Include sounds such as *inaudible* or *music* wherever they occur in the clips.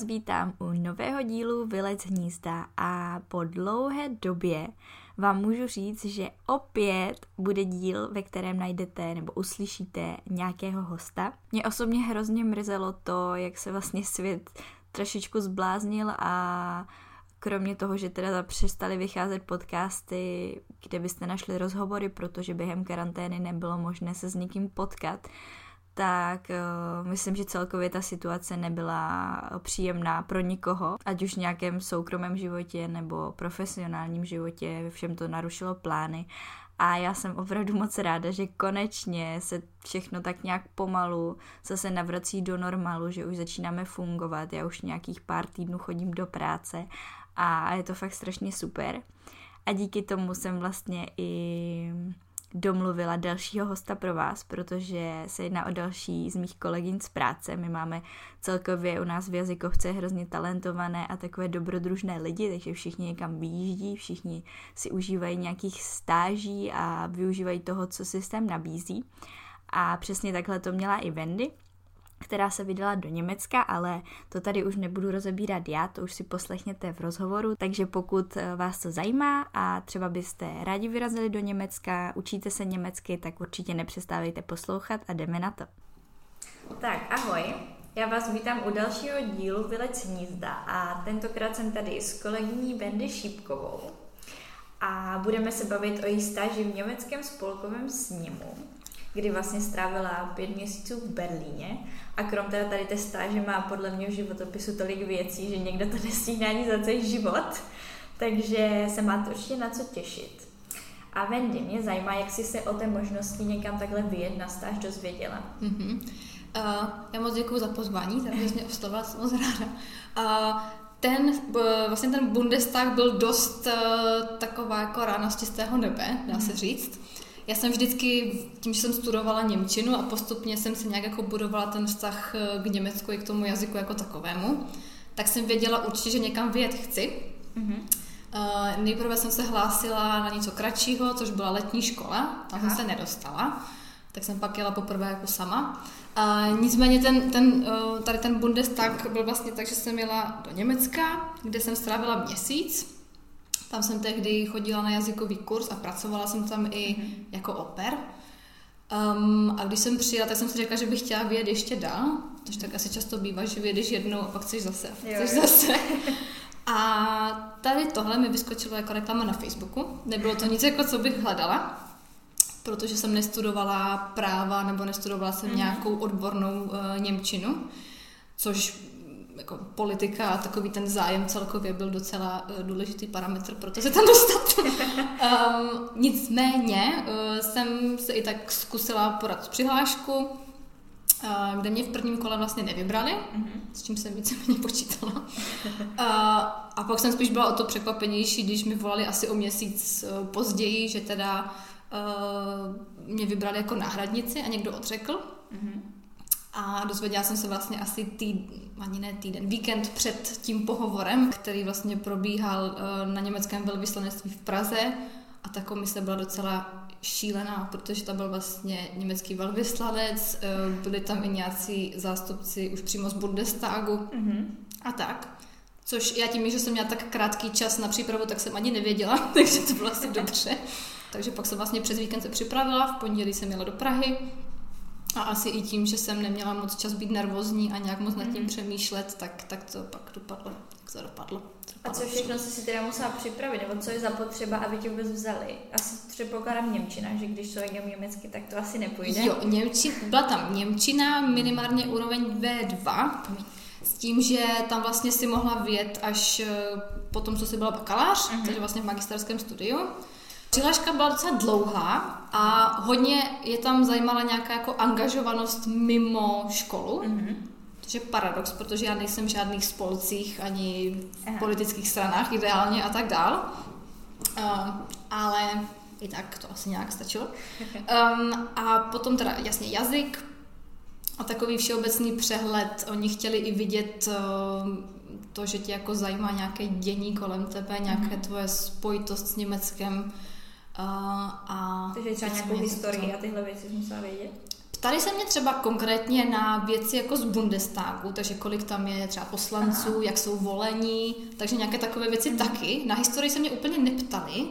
vás vítám u nového dílu Vylec hnízda a po dlouhé době vám můžu říct, že opět bude díl, ve kterém najdete nebo uslyšíte nějakého hosta. Mě osobně hrozně mrzelo to, jak se vlastně svět trošičku zbláznil a kromě toho, že teda přestali vycházet podcasty, kde byste našli rozhovory, protože během karantény nebylo možné se s někým potkat, tak uh, myslím, že celkově ta situace nebyla příjemná pro nikoho, ať už v nějakém soukromém životě nebo profesionálním životě, všem to narušilo plány. A já jsem opravdu moc ráda, že konečně se všechno tak nějak pomalu zase navrací do normálu, že už začínáme fungovat. Já už nějakých pár týdnů chodím do práce a je to fakt strašně super. A díky tomu jsem vlastně i domluvila dalšího hosta pro vás, protože se jedná o další z mých kolegyň z práce. My máme celkově u nás v jazykovce hrozně talentované a takové dobrodružné lidi, takže všichni někam vyjíždí, všichni si užívají nějakých stáží a využívají toho, co systém nabízí. A přesně takhle to měla i Wendy, která se vydala do Německa, ale to tady už nebudu rozebírat já, to už si poslechněte v rozhovoru, takže pokud eh, vás to zajímá a třeba byste rádi vyrazili do Německa, učíte se německy, tak určitě nepřestávejte poslouchat a jdeme na to. Tak, ahoj. Já vás vítám u dalšího dílu Vylec hnízda a tentokrát jsem tady s kolegyní Bendy Šípkovou a budeme se bavit o její stáži v německém spolkovém sněmu kdy vlastně strávila pět měsíců v Berlíně a krom teda tady té stáže má podle mě v životopisu tolik věcí, že někdo to nestíhne ani za celý život, takže se máte určitě na co těšit. A Wendy, mě zajímá, jak jsi se o té možnosti někam takhle vyjet na stáž dozvěděla. Mm-hmm. Uh, já moc děkuji za pozvání, jsem mě oslovila, jsem moc ráda. Uh, ten, vlastně ten Bundestag byl dost uh, taková jako rána z čistého nebe, dá se mhm. říct. Já jsem vždycky, tím, že jsem studovala Němčinu a postupně jsem se nějak jako budovala ten vztah eh, k Německu i k tomu jazyku jako takovému, tak jsem věděla určitě, že někam vyjet chci. Mm-hmm. Uh, nejprve jsem se hlásila na něco kratšího, což byla letní škola, tam Aha. jsem se nedostala, tak jsem pak jela poprvé jako sama. Uh, nicméně ten, ten, uh, tady ten Bundestag byl vlastně tak, že jsem jela do Německa, kde jsem strávila měsíc tam jsem tehdy chodila na jazykový kurz a pracovala jsem tam i mm-hmm. jako oper. Um, a když jsem přijela, tak jsem si řekla, že bych chtěla vyjet ještě dál, což tak asi často bývá, že vyjedeš jednou a pak chceš zase. Jo, chceš jo. zase. *laughs* A tady tohle mi vyskočilo jako reklama na Facebooku. Nebylo to nic, jako co bych hledala, protože jsem nestudovala práva nebo nestudovala jsem mm-hmm. nějakou odbornou uh, Němčinu, což jako politika a takový ten zájem celkově byl docela uh, důležitý parametr, proto se tam dostat. um, *laughs* nicméně uh, jsem se i tak zkusila podat přihlášku, uh, kde mě v prvním kole vlastně nevybrali, mm-hmm. s čím jsem víceméně počítala. Uh, a pak jsem spíš byla o to překvapenější, když mi volali asi o měsíc uh, později, že teda uh, mě vybrali jako náhradnici a někdo odřekl. Mm-hmm. A dozvěděla jsem se vlastně asi týden, ani ne týden, víkend před tím pohovorem, který vlastně probíhal eh, na německém velvyslanectví v Praze a ta komise byla docela šílená, protože tam byl vlastně německý velvyslanec, eh, byli tam i nějací zástupci už přímo z Bundestagu mm-hmm. a tak. Což já tím, že jsem měla tak krátký čas na přípravu, tak jsem ani nevěděla, *laughs* takže to bylo asi dobře. Takže pak jsem vlastně přes víkend se připravila, v pondělí jsem jela do Prahy, a asi i tím, že jsem neměla moc čas být nervózní a nějak moc nad tím mm. přemýšlet, tak, tak to pak dopadlo, jak to dopadlo. A co všechno jsi si teda musela připravit, nebo co je zapotřeba, aby tě vůbec vzali? Asi předpokládám Němčina, že když člověk je německy, tak to asi nepůjde. Jo, Němčina, byla tam Němčina, minimálně úroveň V2, s tím, že tam vlastně si mohla vědět až eh, po tom, co jsi byla bakalář, uh-huh. takže vlastně v magisterském studiu. Přihláška byla docela dlouhá a hodně je tam zajímala nějaká jako angažovanost mimo školu. Mm-hmm. Což je paradox, protože já nejsem v žádných spolcích ani v Aha. politických stranách ideálně a tak dál. Uh, ale i tak to asi nějak stačilo. Um, *laughs* a potom teda jasně jazyk a takový všeobecný přehled. Oni chtěli i vidět uh, to, že tě jako zajímá nějaké dění kolem tebe, nějaké mm. tvoje spojitost s Německem, a, a Takže třeba nějakou historii a tyhle věci musela vědět? Ptali se mě třeba konkrétně na věci jako z Bundestagu, takže kolik tam je třeba poslanců, Aha. jak jsou volení, takže nějaké takové věci mm. taky. Na historii se mě úplně neptali,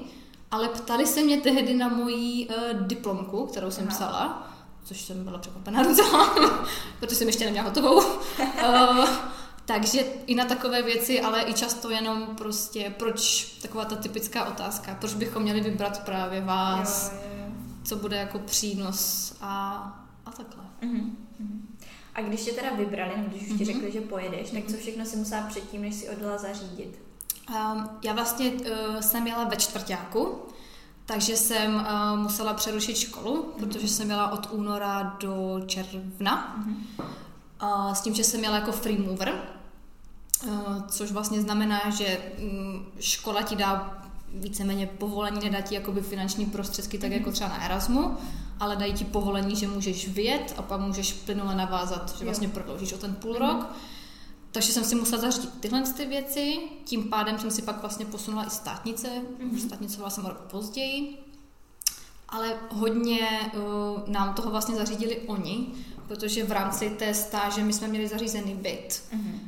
ale ptali se mě tehdy na moji uh, diplomku, kterou jsem Aha. psala, což jsem byla překvapená docela, *laughs* protože jsem ještě neměla hotovou. uh, *laughs* takže i na takové věci, ale i často jenom prostě, proč taková ta typická otázka, proč bychom měli vybrat právě vás, jo, jo, jo. co bude jako přínos a, a takhle. Uh-huh. A když tě teda vybrali, nebo když už ti uh-huh. řekli, že pojedeš, tak co všechno si musela předtím, než si odjela zařídit? Um, já vlastně uh, jsem jela ve čtvrtáku, takže jsem uh, musela přerušit školu, uh-huh. protože jsem jela od února do června. Uh-huh. Uh, s tím, že jsem jela jako free mover, což vlastně znamená, že um, škola ti dá víceméně povolení, nedá ti jakoby finanční prostředky, tak jako třeba na Erasmu, ale dají ti povolení, že můžeš vyjet a pak můžeš plynule navázat, že vlastně prodloužíš o ten půl rok. Takže jsem si musela zařídit tyhle ty věci, tím pádem jsem si pak vlastně posunula i státnice, mm-hmm. státnicovala jsem rok později, ale hodně uh, nám toho vlastně zařídili oni, protože v rámci té stáže my jsme měli zařízený byt, mm-hmm.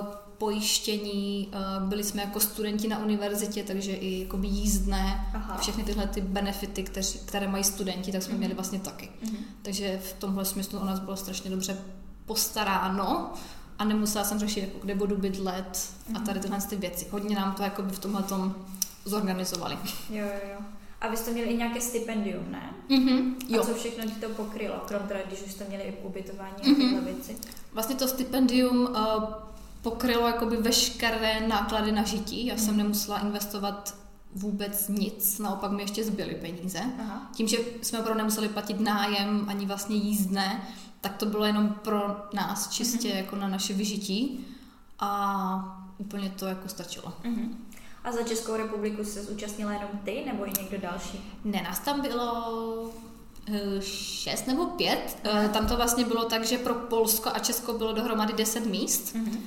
uh, pojištění, uh, byli jsme jako studenti na univerzitě, takže i jakoby jízdné, Aha. všechny tyhle ty benefity, kteři, které mají studenti, tak jsme mm-hmm. měli vlastně taky. Mm-hmm. Takže v tomhle smyslu o nás bylo strašně dobře postaráno a nemusela jsem řešit, jako kde budu bydlet mm-hmm. a mhm. tady tyhle ty věci. Hodně nám to jakoby v tomhle tom zorganizovali. Jo, jo, jo. A vy jste měli i nějaké stipendium, ne? Mm-hmm, jo. A co všechno ti to pokrylo, krom teda, když už jste měli i ubytování a mm-hmm. tyhle věci? Vlastně to stipendium uh, pokrylo jakoby veškeré náklady na žití. Já jsem nemusela investovat vůbec nic, naopak mi ještě zbyly peníze. Aha. Tím, že jsme opravdu nemuseli platit nájem ani vlastně jízdné, tak to bylo jenom pro nás čistě mm-hmm. jako na naše vyžití a úplně to jako stačilo. Mm-hmm. A za Českou republiku se zúčastnila jenom ty nebo i někdo další? Ne, nás tam bylo eh, šest nebo pět. Mm-hmm. Tam to vlastně bylo tak, že pro Polsko a Česko bylo dohromady deset míst. Mm-hmm.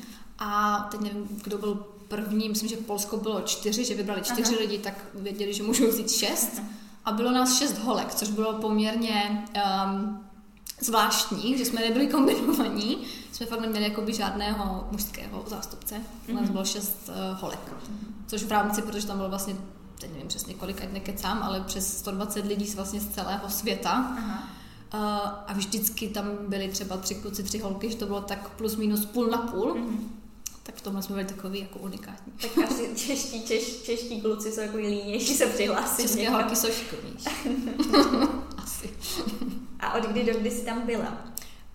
A teď nevím, kdo byl první, myslím, že Polsko bylo čtyři, že vybrali čtyři Aha. lidi, tak věděli, že můžou vzít šest. Aha. A bylo nás šest holek, což bylo poměrně um, zvláštní, že jsme nebyli kombinovaní, jsme fakt neměli jakoby žádného mužského zástupce, u nás mhm. bylo šest uh, holek, což v rámci, protože tam bylo vlastně, teď nevím přesně kolik, ať nekecám, ale přes 120 lidí z vlastně z celého světa. Aha. Uh, a vždycky tam byly třeba tři kluci, tři holky, že to bylo tak plus minus půl na půl. Mm-hmm. Tak v tomhle jsme byli takový jako unikátní. Tak asi čeští, češ, čeští kluci jsou jako línější se přihlásit. České holky jsou šikovnější. *laughs* asi. A od kdy do kdy jsi tam byla?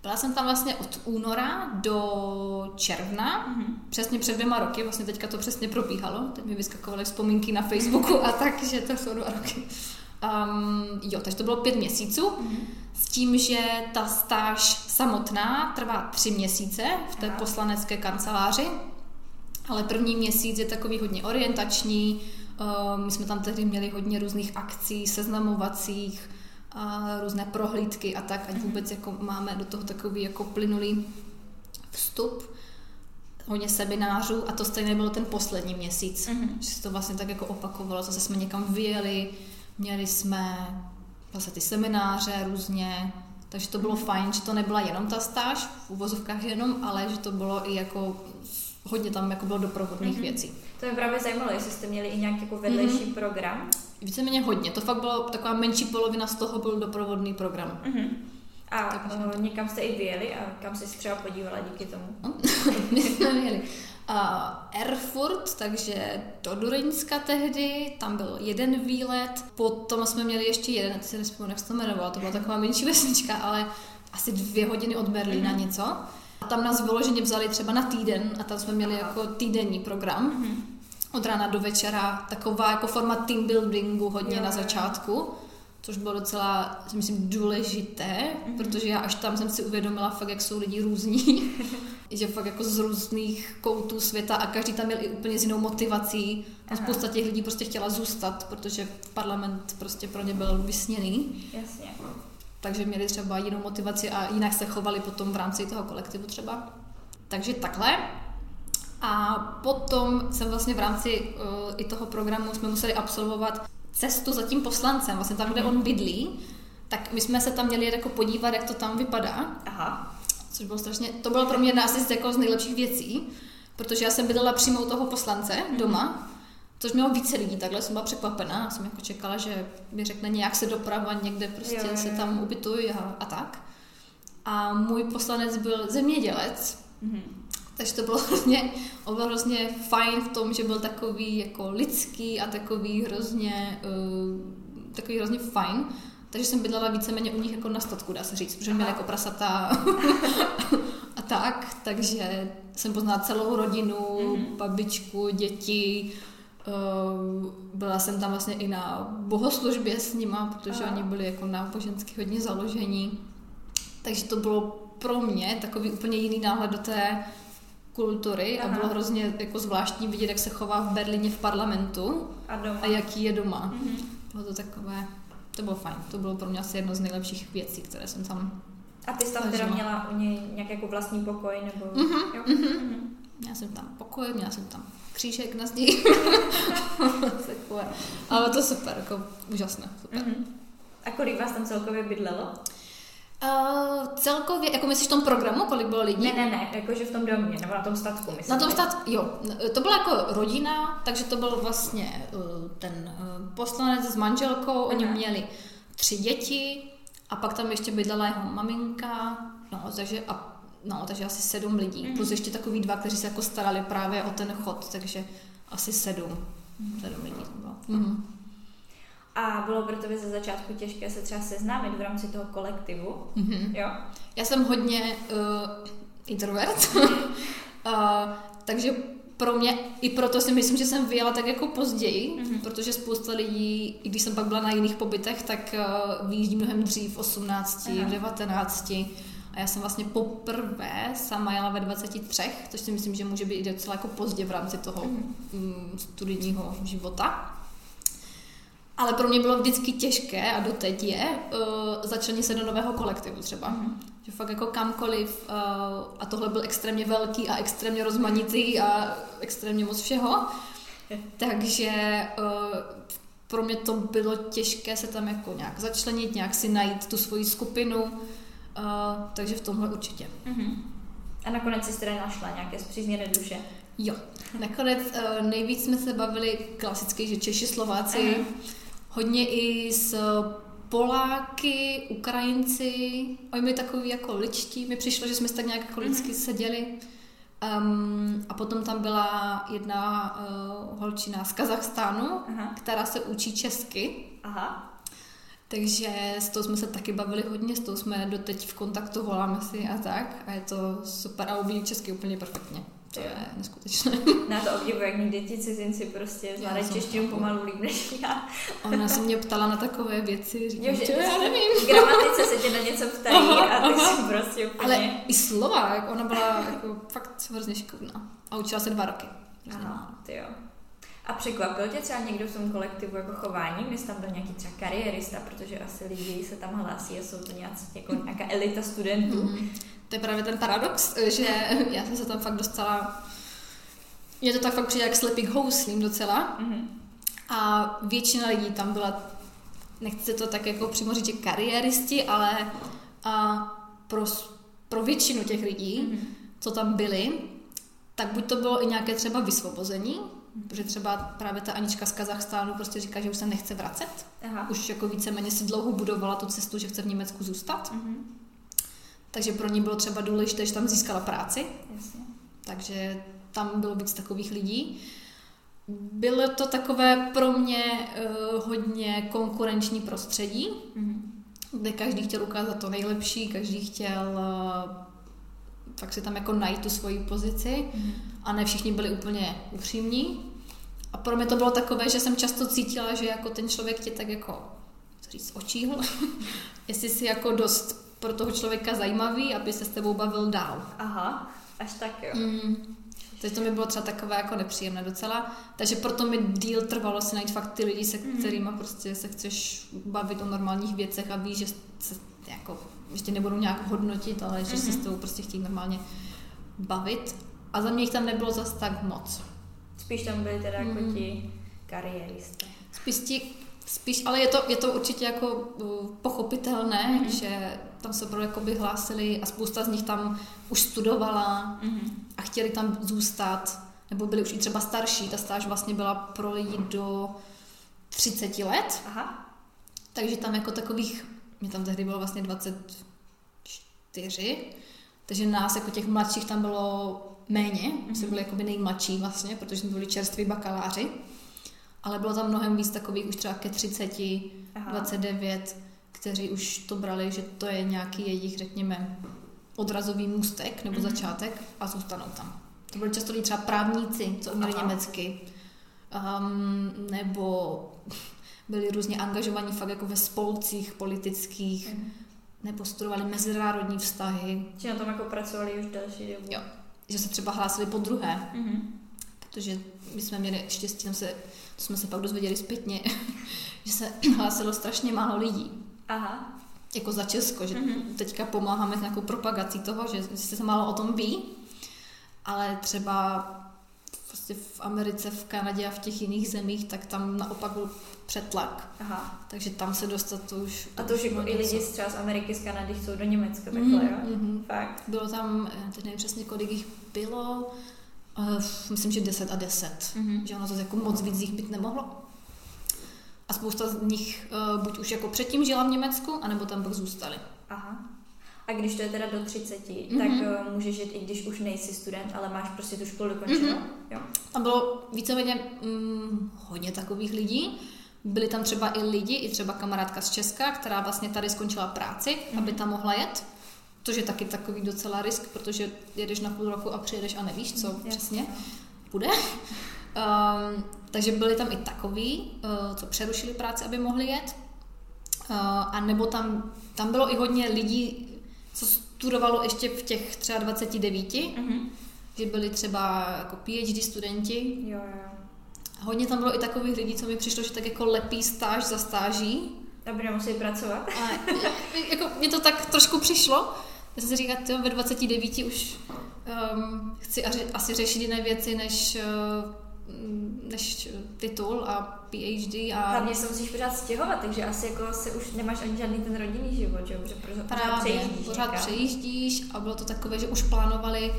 Byla jsem tam vlastně od února do června, mm-hmm. přesně před dvěma roky, vlastně teďka to přesně probíhalo, teď mi vyskakovaly vzpomínky na Facebooku a tak, že to jsou dva roky. Um, jo, takže to bylo pět měsíců, mm-hmm. s tím, že ta stáž samotná trvá tři měsíce v té Aha. poslanecké kanceláři, ale první měsíc je takový hodně orientační, uh, my jsme tam tehdy měli hodně různých akcí, seznamovacích, a různé prohlídky a tak, ať mhm. vůbec jako máme do toho takový jako plynulý vstup, hodně seminářů a to stejně bylo ten poslední měsíc, mm-hmm. že se to vlastně tak jako opakovalo, zase jsme někam vyjeli, měli jsme zase ty semináře různě, takže to bylo fajn, že to nebyla jenom ta stáž, v uvozovkách jenom, ale že to bylo i jako hodně tam jako bylo doprovodných mm-hmm. věcí. To mě právě zajímalo, jestli jste měli i nějaký jako vedlejší mm-hmm. program. Víceméně hodně. To fakt bylo taková menší polovina z toho byl doprovodný program. Mm-hmm. A Takže... uh, někam jste i vyjeli a kam jsi třeba podívala díky tomu? No, *laughs* my jsme vyjeli. Uh, Erfurt, takže do Durinska tehdy, tam byl jeden výlet, potom jsme měli ještě jeden, teď si nespomínám, jak se to jmenovalo, to byla taková menší *laughs* vesnička, ale asi dvě hodiny od Berlína mm-hmm. něco. A tam nás vyloženě vzali třeba na týden a tam jsme měli jako týdenní program. Mm-hmm od rána do večera, taková jako forma team buildingu hodně jo, na začátku, což bylo docela, si myslím, důležité, mm-hmm. protože já až tam jsem si uvědomila fakt, jak jsou lidi různí, *laughs* že fakt jako z různých koutů světa a každý tam měl i úplně s jinou motivací a spousta těch lidí prostě chtěla zůstat, protože parlament prostě pro ně byl vysněný. Jasně. Takže měli třeba jinou motivaci a jinak se chovali potom v rámci toho kolektivu třeba. Takže takhle. A potom jsem vlastně v rámci uh, i toho programu jsme museli absolvovat cestu za tím poslancem, vlastně tam, kde on bydlí, tak my jsme se tam měli jako podívat, jak to tam vypadá. Aha. Což bylo strašně, to bylo pro mě jedna asi z, jako z nejlepších věcí, protože já jsem bydlela přímo u toho poslance doma, což mělo více lidí, takhle jsem byla překvapená. Já jsem jako čekala, že mi řekne nějak se doprava, někde prostě Jo, jo, se tam ubytuji a, a tak. A můj poslanec byl zemědělec, Mhm. takže to bylo *laughs* hrozně, on byl hrozně fajn v tom, že byl takový jako lidský a takový hrozně, uh, takový hrozně fajn. Takže jsem bydlela víceméně u nich jako na statku, dá se říct, protože měli Aha. jako prasata a *laughs* tak, takže jsem poznala celou rodinu, Mhm. babičku, děti, uh, byla jsem tam vlastně i na bohoslužbě s nima, protože Aha. oni byli jako nábožensky hodně založení. Takže to bylo pro mě takový úplně jiný náhled do té kultury a Aha. bylo hrozně jako zvláštní vidět, jak se chová v Berlíně v parlamentu A doma. a jaký je doma. Mhm. Bylo to takové, to bylo fajn. To bylo pro mě asi jedno z nejlepších věcí, které jsem tam A ty jsi tam teda měla u něj nějak jako vlastní pokoj, nebo... Mhm, jo? mhm. Mhm. Měla jsem tam pokoj, měla jsem tam křížek na zdi. *laughs* Takové. Ale to super, jako úžasné. Super. Mhm. A kolik vás tam celkově bydlelo? Uh, celkově, jako myslíš v tom programu, kolik bylo lidí? Ne, ne, ne, jakože v tom domě, nebo na tom statku, myslím. Na tom stát, jo, to byla jako rodina, takže to byl vlastně uh, ten uh, poslanec s manželkou, oni Aha. měli tři děti a pak tam ještě bydlela jeho maminka, no, takže, a, no, takže asi sedm lidí, Mhm. plus ještě takový dva, kteří se jako starali právě o ten chod, takže asi sedm, sedm lidí to bylo. Mhm. A bylo pro tebe ze začátku těžké se třeba seznámit v rámci toho kolektivu, Mhm. jo? Já jsem hodně uh, introvert, uh, *laughs* takže pro mě, i proto si myslím, že jsem vyjela tak jako později, Mhm. protože spousta lidí, i když jsem pak byla na jiných pobytech, tak uh, vyjíždí mnohem dřív, v 18, Aha. v 19. A já jsem vlastně poprvé sama jela ve 23, což si myslím, že může být i docela jako pozdě v rámci toho Mhm. mm, studijního života. Ale pro mě bylo vždycky těžké, a doteď je, uh, začlenit se do nového kolektivu třeba. Mhm. Že fakt jako kamkoliv, uh, a tohle byl extrémně velký a extrémně rozmanitý a extrémně moc všeho. Takže uh, pro mě to bylo těžké se tam jako nějak začlenit, nějak si najít tu svoji skupinu, uh, takže v tomhle určitě. Mhm. A nakonec jsi teda našla nějaké zpřízněné duše. Jo, nakonec uh, nejvíc jsme se bavili klasicky, že Češi, Slováci, Aha. Hodně i s Poláky, Ukrajinci, oni byli takový jako ličtí, mi přišlo, že jsme tak nějak jako lidsky seděli. Um, a potom tam byla jedna uh, holčina z Kazachstánu, Aha. která se učí česky, Aha. takže s tou jsme se taky bavili hodně, s tou jsme doteď v kontaktu, voláme si a tak. A je to super a umí česky úplně perfektně. To je neskutečné. Na to obdivu, jak mi děti cizinci prostě zvládají češtinu pomalu líp než já. Ona se mě ptala na takové věci, říkám, Jo, že já nevím. v gramatice se tě na něco ptají Aha, a ty aha. si prostě úplně... Ale i slova, ona byla jako fakt hrozně šikovná. A učila se dva roky. Aha, ty jo. A překvapil tě třeba někdo v tom kolektivu jako chování? Jestli tam byl nějaký třeba kariérista, protože asi lidi se tam hlásí a jsou to nějak, jako *laughs* nějaká elita studentů. Mhm. To je právě ten paradox, že *laughs* já jsem se tam fakt dostala... Mě to tak fakt přijde jak slepý houslím docela. Mhm. A většina lidí tam byla, nechci to tak jako přímo říct, že kariéristi, ale a pro, pro většinu těch lidí, Mhm. co tam byli, tak buď to bylo i nějaké třeba vysvobození, protože třeba právě ta Anička z Kazachstánu prostě říká, že už se nechce vracet. Aha. Už jako víceméně si dlouho budovala tu cestu, že chce v Německu zůstat. Mhm. Takže pro ní bylo třeba důležité, že tam získala práci. Jasně. Takže tam bylo víc takových lidí. Bylo to takové pro mě uh, hodně konkurenční prostředí, Mhm. kde každý chtěl ukázat to nejlepší, každý chtěl uh, fakt si tam jako najít tu svoji pozici Mhm. a ne všichni byli úplně upřímní. A pro mě to bylo takové, že jsem často cítila, že jako ten člověk tě tak jako, co říct, očíhl, *laughs* jestli jsi jako dost pro toho člověka zajímavý, aby se s tebou bavil dál. Aha, až tak jo. Mm. Takže to mi bylo třeba takové jako nepříjemné docela. Takže proto mi díl trvalo si najít fakt ty lidi, se kterými prostě se chceš bavit o normálních věcech a víš, že se jako, že tě nebudou nějak hodnotit, ale že se s Mhm. tebou prostě chtějí normálně bavit. A za mě jich tam nebylo zas tak moc. Spíš tam byli teda jako Mhm. ti kariéristé. Spíš ti, Spíš, ale je to, je to určitě jako uh, pochopitelné, mm-hmm. že tam se opravdu jakoby hlásili a spousta z nich tam už studovala mm-hmm. a chtěli tam zůstat, nebo byli už i třeba starší. Ta stáž vlastně byla pro lidi do 30 let. Aha. Takže tam jako takových, mě tam tehdy bylo vlastně 24, takže nás jako těch mladších tam bylo méně, mm-hmm. jsme byli jako nejmladší vlastně, protože jsme byli čerství bakaláři, ale bylo tam mnohem víc takových už třeba ke 30, Aha. 29, kteří už to brali, že to je nějaký jejich, řekněme, odrazový můstek nebo mm-hmm. začátek a zůstanou tam. To byli často třeba právníci, co uměli Aha. německy, um, nebo *laughs* byli různě angažovaní fakt jako ve spolcích politických, mm. nebo studovali mezinárodní vztahy. Či na tom jako pracovali už další dobu. Jo, že se třeba hlásili po druhé, mm-hmm. protože my jsme měli štěstí, tam se, to jsme se pak dozvěděli zpětně, *laughs* že se *clears throat* hlásilo strašně málo lidí. Aha. Jako za Česko, že mm-hmm. teďka pomáháme s nějakou propagací toho, že se málo o tom ví, ale třeba prostě v Americe, v Kanadě a v těch jiných zemích, tak tam naopak přetlak. Aha. Takže tam se dostat to už... A to už jako i lidi z třeba z Ameriky, z Kanady chcou do Německa, takhle, mm, jo? Mm-hmm. Fakt. Bylo tam, teď nevím přesně, kolik jich bylo, uh, myslím, že 10 a 10. Mm-hmm. Že ono to jako moc víc jich být nemohlo. A spousta z nich uh, buď už jako předtím žila v Německu, anebo tam pak zůstali. Aha. A když to je teda do 30, mm-hmm. tak uh, můžeš jít, i když už nejsi student, ale máš prostě tu školu dokončenou. Mm-hmm. Jo. Tam bylo víceméně mm, hodně takových lidí. Byli tam třeba i lidi, i třeba kamarádka z Česka, která vlastně tady skončila práci, mm-hmm. aby tam mohla jet. Což je taky takový docela risk, protože jedeš na půl roku a přijedeš a nevíš, co mm, přesně bude. um, takže byli tam i takový, uh, co přerušili práci, aby mohli jet. Uh, a nebo tam, tam bylo i hodně lidí, co studovalo ještě v těch třeba 29, mm-hmm. že byli třeba jako PhD studenti. Jo, jo. Hodně tam bylo i takových lidí, co mi přišlo, že tak jako lepí stáž za stáží. Aby nemuseli pracovat. A, jako, mě to tak trošku přišlo. Já jsem si říkala, že ve 29 už um, chci asi řešit jiné věci, než uh, než titul a PhD a... Hlavně se musíš pořád stěhovat, takže asi jako se už nemáš ani žádný ten rodinný život, že jo? Protože pořád Právě, přejíždíš pořád někam. přejíždíš a bylo to takové, že už plánovali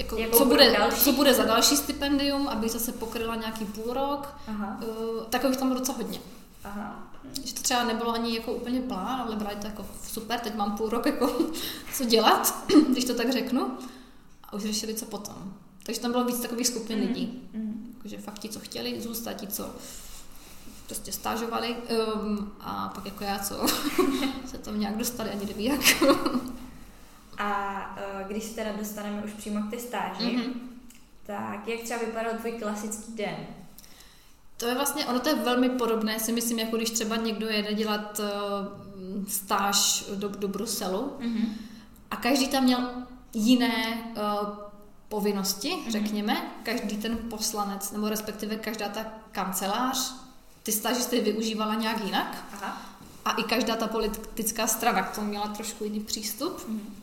jako, jako co, bude, další? co bude za další stipendium, aby zase pokryla nějaký půl rok. Aha. Uh, takových tam bylo docela hodně. Aha. Že to třeba nebylo ani jako úplně plán, ale brali to jako super, teď mám půl rok jako *laughs* co dělat, *clears throat* když to tak řeknu. A už řešili, co potom. Takže tam bylo víc takových skupin mm-hmm. lidí. Mm-hmm. Jakože fakt ti, co chtěli zůstat, ti, co prostě stážovali um, a pak jako já, co *laughs* se tam nějak dostali, ani neví jak. *laughs* a uh, když se teda dostaneme už přímo k té stáži, mm-hmm. tak jak třeba vypadal tvůj klasický den? To je vlastně, ono to je velmi podobné, si myslím, jako když třeba někdo jede dělat uh, stáž do, do Bruselu mm-hmm. a každý tam měl jiné uh, povinnosti, mm-hmm. řekněme. Každý ten poslanec, nebo respektive každá ta kancelář, ty stážisty využívala nějak jinak. Aha. A i každá ta politická strana k tomu měla trošku jiný přístup. Mm-hmm.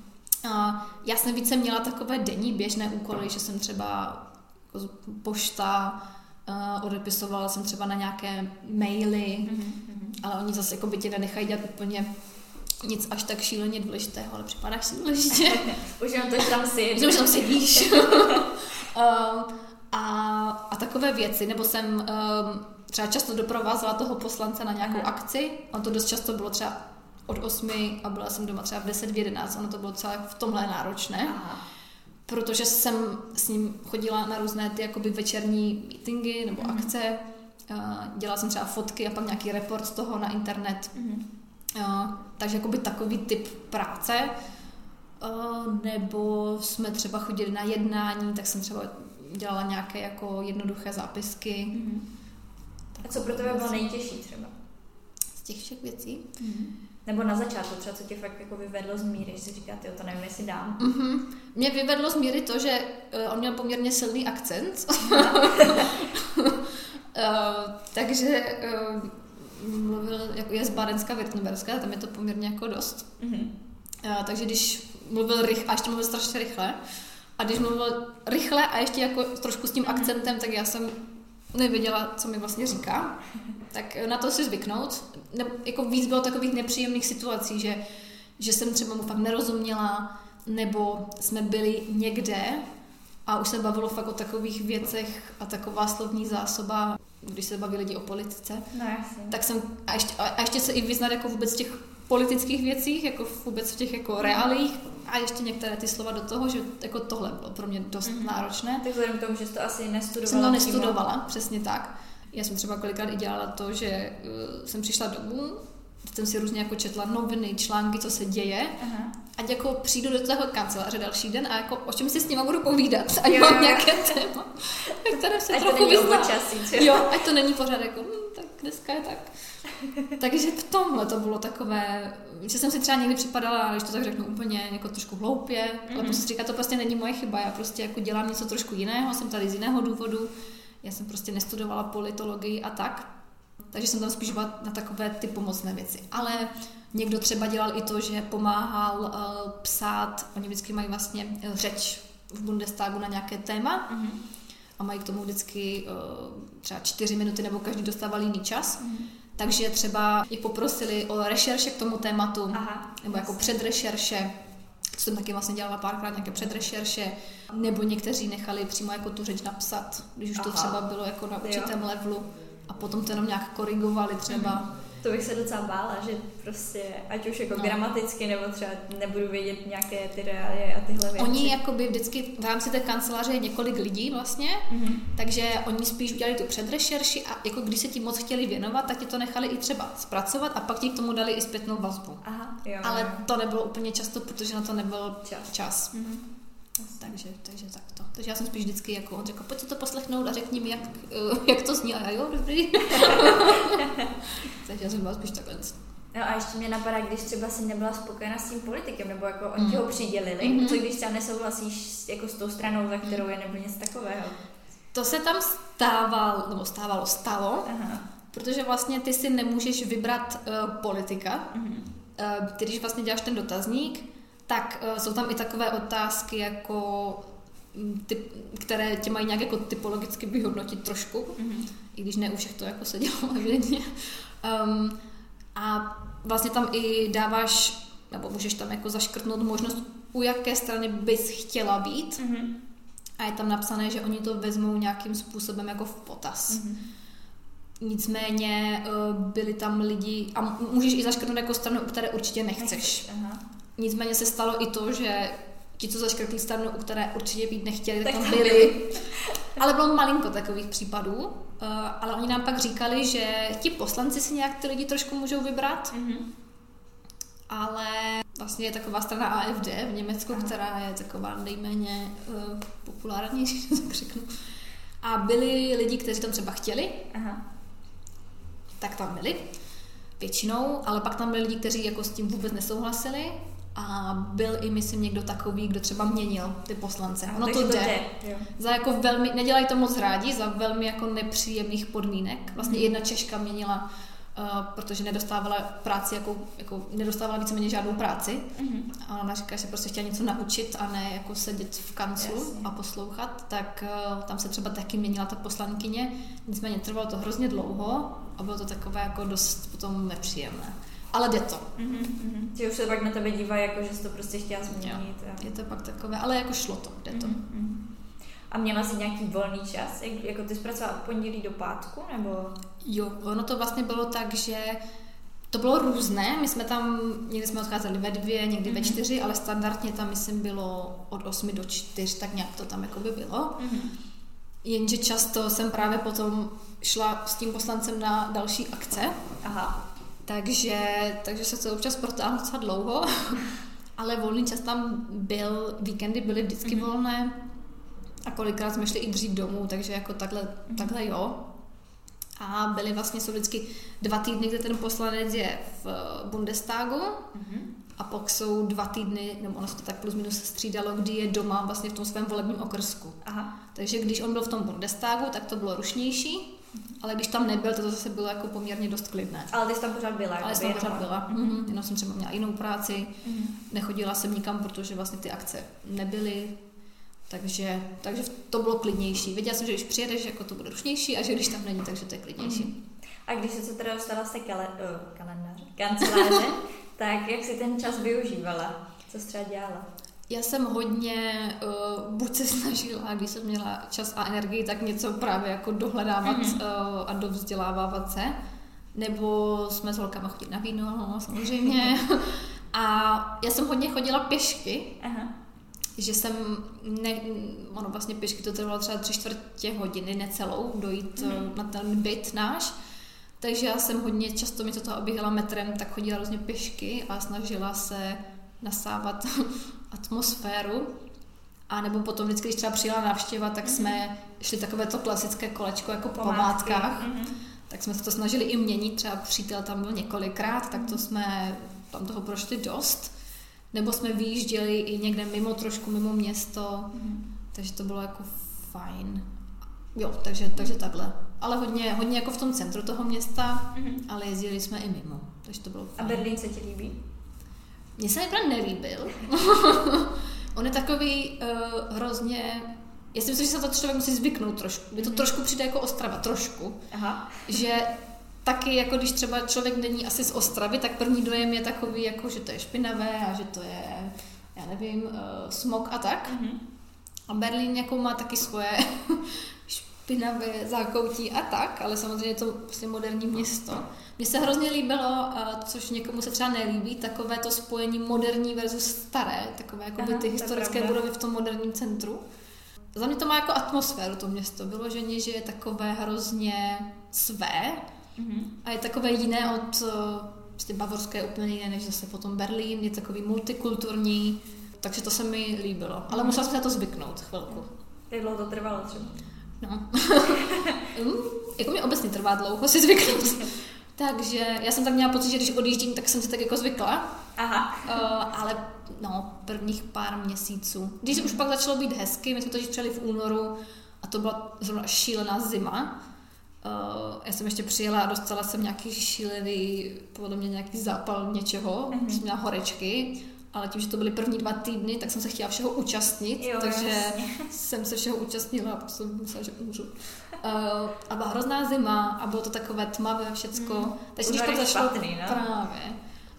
Já jsem více měla takové denní běžné úkoly, že jsem třeba jako pošta, uh, odepisovala jsem třeba na nějaké maily, mm-hmm. ale oni zase jako by tě nenechají dělat úplně nic až tak šíleně důležitého, ale připadáš si důležitě. *laughs* Už jenom to, že tam si. Už tam sedíš. um, *laughs* a, a takové věci, nebo jsem um, třeba často doprovázela toho poslance na nějakou Aha. akci, a to dost často bylo třeba od 8 a byla jsem doma třeba v 10, v 11, ono to bylo celé v tomhle náročné. Aha. Protože jsem s ním chodila na různé ty jakoby večerní meetingy nebo mm. akce, dělala jsem třeba fotky a pak nějaký report z toho na internet. Mm. Takže jakoby takový typ práce. Nebo jsme třeba chodili na jednání, tak jsem třeba dělala nějaké jako jednoduché zápisky. Mm-hmm. A co pro tebe bylo nejtěžší třeba? Z těch všech věcí? Mm-hmm. Nebo na začátku třeba, co tě fakt jako vyvedlo z míry, že si říkáte, jo, to nevím, jestli dám. Mm-hmm. Mě vyvedlo z míry to, že uh, on měl poměrně silný akcent. uh, *laughs* takže uh, mluvil, jako je z Bádenska, Württemberska, tam je to poměrně jako dost. Mm-hmm. A, takže když mluvil rychle, a ještě mluvil strašně rychle, a když mluvil rychle a ještě jako trošku s tím mm-hmm. akcentem, tak já jsem nevěděla, co mi vlastně říká, tak na to si zvyknout. Ne, jako víc bylo takových nepříjemných situací, že, že jsem třeba mu fakt nerozuměla, nebo jsme byli někde a už se bavilo fakt o takových věcech a taková slovní zásoba, když se baví lidi o politice. No jasně. Tak jsem, a ještě, a ještě se i vyznat jako vůbec v těch politických věcích, jako vůbec v těch jako reálích a ještě některé ty slova do toho, že jako tohle bylo pro mě dost mm-hmm. náročné. Tak vzhledem k tomu, že jsi to asi nestudovala. Jsem to nestudovala, přímo. přesně tak. Já jsem třeba kolikrát i dělala to, že uh, jsem přišla domů, jsem si různě jako četla noviny, články, co se děje. Aha. Ať jako přijdu do toho kanceláře další den a jako o čem si s nima budu povídat. Ať jo, mám nějaké téma, které se ať trochu vyznám. Jo, ať to není pořád jako, hm, tak dneska je tak. Takže v tomhle to bylo takové, že jsem si třeba někdy připadala, když to tak řeknu úplně jako trošku hloupě, mm-hmm. ale prostě říká, to prostě není moje chyba, já prostě jako dělám něco trošku jiného, jsem tady z jiného důvodu, já jsem prostě nestudovala politologii a tak, takže jsem tam spíš byla na takové ty pomocné věci. Ale někdo třeba dělal i to, že pomáhal uh, psát, oni vždycky mají vlastně uh, řeč v Bundestagu na nějaké téma mm-hmm. a mají k tomu vždycky uh, třeba čtyři minuty nebo každý dostával jiný čas. Mm-hmm. Takže třeba je poprosili o rešerše k tomu tématu, Aha, nebo jako předrešerše, co jsem taky vlastně dělala párkrát, nějaké předrešerše, nebo někteří nechali přímo jako tu řeč napsat, když už Aha. to třeba bylo jako na určitém jo. levelu a potom to jenom nějak korigovali třeba. Mm-hmm. To bych se docela bála, že prostě, ať už jako no. gramaticky, nebo třeba nebudu vědět nějaké ty reálie a tyhle věci. Oni jakoby vždycky v rámci té kanceláře je několik lidí vlastně, mm-hmm. takže oni spíš udělali tu předrešerši a jako když se ti moc chtěli věnovat, tak ti to nechali i třeba zpracovat a pak ti k tomu dali i zpětnou vazbu. Aha, jo, Ale to nebylo úplně často, protože na to nebyl čas. čas. Mm-hmm. Takže, takže tak to. Takže já jsem spíš vždycky jako, on řekl, pojď to poslechnout a řekni mi, jak, eh, jak to zní. A já, jo, dobrý. *laughs* takže já jsem byla spíš takhle. No a ještě mě napadá, když třeba si nebyla spokojená s tím politikem, nebo jako oni mm. ho přidělili, mm-hmm. co když třeba nesouhlasíš jako s tou stranou, za kterou je, nebo něco takového? To se tam stávalo, nebo stávalo, stalo, Aha. protože vlastně ty si nemůžeš vybrat uh, politika, mm-hmm. uh, když vlastně děláš ten dotazník, tak uh, jsou tam i takové otázky jako mm, typ, které tě mají nějak jako typologicky vyhodnotit trošku, mm-hmm. i když ne u všech to jako se dělo *laughs* evidentně. Um, a vlastně tam i dáváš, nebo můžeš tam jako zaškrtnout možnost, u jaké strany bys chtěla být. Mm-hmm. A je tam napsané, že oni to vezmou nějakým způsobem jako v potaz. Mm-hmm. Nicméně uh, byli tam lidi, a můžeš i zaškrtnout jako stranu, u které určitě nechceš. Aha. Nicméně se stalo i to, že ti, co zaškrtli stranu, u které určitě být nechtěli, tak, tak tam byli. *laughs* ale bylo malinko takových případů. Uh, ale oni nám pak říkali, že ti poslanci si nějak ty lidi trošku můžou vybrat. Mm-hmm. Ale vlastně je taková strana AFD v Německu, Aha. která je taková nejméně uh, populárnější, *laughs* tak řeknu. A byli lidi, kteří tam třeba chtěli, Aha. tak tam byli většinou, ale pak tam byli lidi, kteří jako s tím vůbec nesouhlasili a byl i, myslím, někdo takový, kdo třeba měnil ty poslance. Ono to jde. jde za jako velmi, nedělají to moc rádi, za velmi jako nepříjemných podmínek. Vlastně mm. jedna Češka měnila Uh, protože nedostávala práci, jako, jako nedostávala víceméně žádnou práci. Mm-hmm. A ona říká, že se prostě chtěla něco naučit a ne jako sedět v kanclu Jasně. a poslouchat, tak uh, tam se třeba taky měnila ta poslankyně. Nicméně trvalo to hrozně dlouho a bylo to takové jako dost potom nepříjemné ale jde to. Mm-hmm. Že už se pak na tebe dívají, jako že jsi to prostě chtěla změnit. Jo. Je to pak takové, ale jako šlo to, jde to. Mm-hmm. A měla jsi nějaký volný čas? Jak, jako ty zpracovala od pondělí do pátku, nebo? Jo, ono to vlastně bylo tak, že to bylo různé, my jsme tam, někdy jsme odcházeli ve dvě, někdy mm-hmm. ve mhm. čtyři, ale standardně tam, myslím, bylo od osmi do čtyř, tak nějak to tam jako by bylo. Mm-hmm. Jenže často jsem právě potom šla s tím poslancem na další akce. Aha. Takže, takže se to občas protáhlo docela dlouho, *laughs* ale volný čas tam byl, víkendy byly vždycky mm-hmm. volné a kolikrát jsme šli i dřív domů, takže jako takhle, mm-hmm. takhle jo. A byly vlastně, jsou vždycky dva týdny, kde ten poslanec je v Bundestagu mm-hmm. a pak jsou dva týdny, nebo ono se to tak plus minus střídalo, kdy je doma vlastně v tom svém volebním okrsku. Aha. Takže když on byl v tom Bundestagu, tak to bylo rušnější ale když tam nebyl, to zase bylo jako poměrně dost klidné. Ale ty jsi tam pořád byla? Ale jsem tam pořád byla. Mm-hmm. Jenom jsem třeba měla jinou práci, mm-hmm. nechodila jsem nikam, protože vlastně ty akce nebyly. Takže, takže to bylo klidnější. Věděla jsem, že když přijedeš, jako to bude rušnější a že když tam není, takže to je klidnější. Mm. A když se teda dostala z té kale, uh, kalendáře, kanceláře, *laughs* tak jak si ten čas využívala? Co jsi třeba dělala? Já jsem hodně, uh, buď se snažila, když jsem měla čas a energii, tak něco právě jako dohledávat mm-hmm. uh, a dovzdělávat se. Nebo jsme s holkama chodili na víno, samozřejmě. *laughs* a já jsem hodně chodila pěšky. Aha. Že jsem, ne, ono vlastně pěšky to trvalo třeba tři čtvrtě hodiny, necelou, dojít mm-hmm. na ten byt náš. Takže já jsem hodně často mi toho obíhala metrem, tak chodila různě pěšky a snažila se nasávat atmosféru. A nebo potom vždycky, když třeba přijela návštěva, tak jsme mhm. šli takové to klasické kolečko jako po památkách. Mm-hmm. Tak jsme se to snažili i měnit, třeba přítel tam byl několikrát, tak to mhm. jsme tam toho prošli dost. Nebo jsme vyjížděli i někde mimo, trošku mimo město, mm-hmm. takže to bylo jako fajn. Jo, takže, takže takhle. Ale hodně, hodně jako v tom centru toho města, mm-hmm. ale jezdili jsme i mimo, takže to bylo fajn. A Berlín se ti líbí? Mně se nejprve nelíbil. *laughs* On je takový uh, hrozně... Já si myslím, že se to člověk musí zvyknout trošku. Mě to mm-hmm. trošku přijde jako Ostrava, trošku. Aha. Že taky, jako když třeba člověk není asi z Ostravy, tak první dojem je takový, jako, že to je špinavé a že to je, já nevím, uh, smog a tak. Mm-hmm. A Berlín jako má taky svoje *laughs* špinavé zákoutí a tak, ale samozřejmě je to prostě moderní město. Mně se hrozně líbilo, což někomu se třeba nelíbí, takové to spojení moderní versus staré, takové jako by ty historické budovy v tom moderním centru. Za mě to má jako atmosféru to město, vyloženě, že je takové hrozně své mm-hmm. a je takové jiné od prostě bavorské úplně jiné než zase potom Berlín, je takový multikulturní, takže to se mi líbilo. Ale musela jsem se na to zvyknout chvilku. Jak dlouho to trvalo třeba? No. *laughs* Mm, jako mi obecně trvá dlouho si zvyknout. Takže já jsem tak měla pocit, že když odjíždím, tak jsem si tak jako zvykla. Aha. Uh, ale no, prvních pár měsíců. Když už pak začalo být hezky, my jsme to přijeli v únoru a to byla zrovna šílená zima. Uh, já jsem ještě přijela a dostala jsem nějaký šílený, podle mě nějaký zápal něčeho, mm-hmm. jsem měla horečky ale tím, že to byly první dva týdny, tak jsem se chtěla všeho účastnit, jo, takže jasně. *laughs* jsem se všeho účastnila a pak jsem myslela, že umřu. Uh, a byla hrozná zima a bylo to takové tmavé všecko. Mm. Takže když pak začalo špatný, no? právě.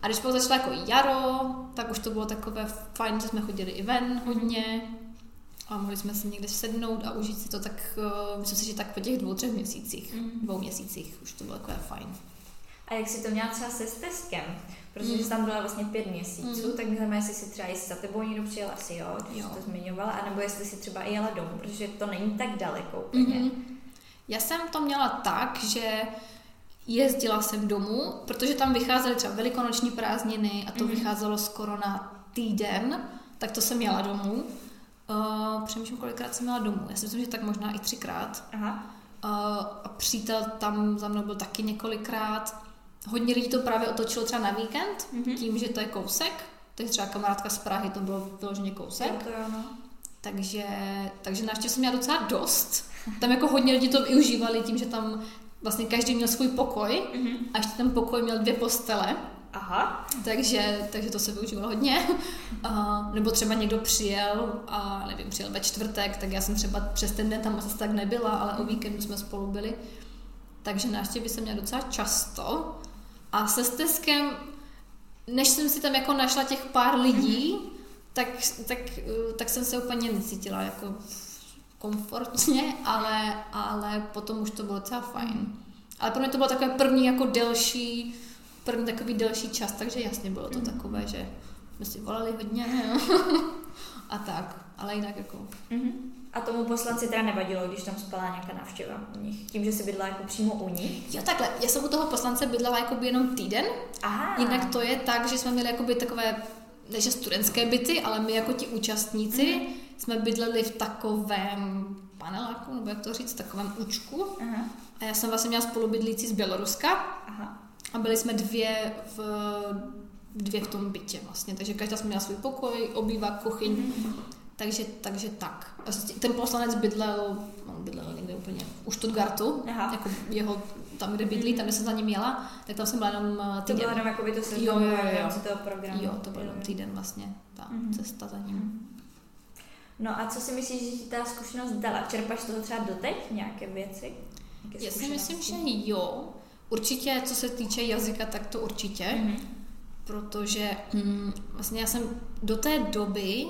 A když pak začalo jako jaro, tak už to bylo takové fajn, že jsme chodili i ven hodně a mohli jsme si někde sednout a užít si to tak, uh, myslím si, že tak po těch dvou, třech měsících, mm. dvou měsících už to bylo takové fajn. A jak si to měla třeba se stezkem? Protože mm. jsi tam byla vlastně pět měsíců, mm. tak mě jestli si třeba jestli za tebou někdo přijel, asi jo, když jo. to zmiňovala, anebo jestli si třeba i jela domů, protože to není tak daleko úplně. Mm. Já jsem to měla tak, že jezdila jsem domů, protože tam vycházely třeba velikonoční prázdniny a to mm. vycházelo skoro na týden, tak to jsem jela domů. Uh, přemýšlím, kolikrát jsem měla domů. Já si myslím, že tak možná i třikrát. Aha. Uh, a přítel tam za mnou byl taky několikrát hodně lidí to právě otočilo třeba na víkend, mm-hmm. tím, že to je kousek, takže třeba kamarádka z Prahy to bylo vyloženě kousek. Jo, to jo, no. Takže, takže návštěv jsem měla docela dost. Tam jako hodně lidí to využívali tím, že tam vlastně každý měl svůj pokoj mm-hmm. a ještě ten pokoj měl dvě postele. Aha. Takže, takže to se využívalo hodně. Uh, nebo třeba někdo přijel a nevím, přijel ve čtvrtek, tak já jsem třeba přes ten den tam zase tak nebyla, ale o víkendu jsme spolu byli. Takže návštěvy jsem měla docela často. A se stezkem, než jsem si tam jako našla těch pár lidí, mm-hmm. tak, tak, tak jsem se úplně necítila jako komfortně, ale, ale potom už to bylo docela fajn. Ale pro mě to bylo takové první jako delší, první takový delší čas, takže jasně bylo to mm. takové, že jsme si volali hodně *laughs* a tak, ale jinak jako... Mm-hmm. A tomu poslanci teda nevadilo, když tam spala nějaká návštěva u nich, tím, že si bydla jako přímo u nich? Jo, takhle. Já jsem u toho poslance bydlela jako by jenom týden. Aha. Jinak to je tak, že jsme měli jako by takové, než studentské byty, ale my jako ti účastníci mm-hmm. jsme bydleli v takovém paneláku, nebo jak to říct, takovém účku. Aha. A já jsem vlastně měla spolubydlící z Běloruska. Aha. A byli jsme dvě v dvě v tom bytě vlastně, takže každá jsme měla svůj pokoj, obývák, kuchyň. Mm-hmm. Takže, takže tak. Ten poslanec bydlel, no, bydlel někde úplně u Stuttgartu, Aha. jako jeho, tam, kde bydlí, tam, kde jsem za ním jela, tak tam jsem byla jenom týden. To bylo jenom jako by to se jo, jo, jo. toho programu. Jo, to byl jenom týden vlastně, ta mm-hmm. cesta za ním. No a co si myslíš, že ti ta zkušenost dala? Čerpáš z toho třeba doteď nějaké věci? Nějaké Já si myslím, že jo. Určitě, co se týče jazyka, tak to určitě. Mhm. Protože hm, vlastně já jsem do té doby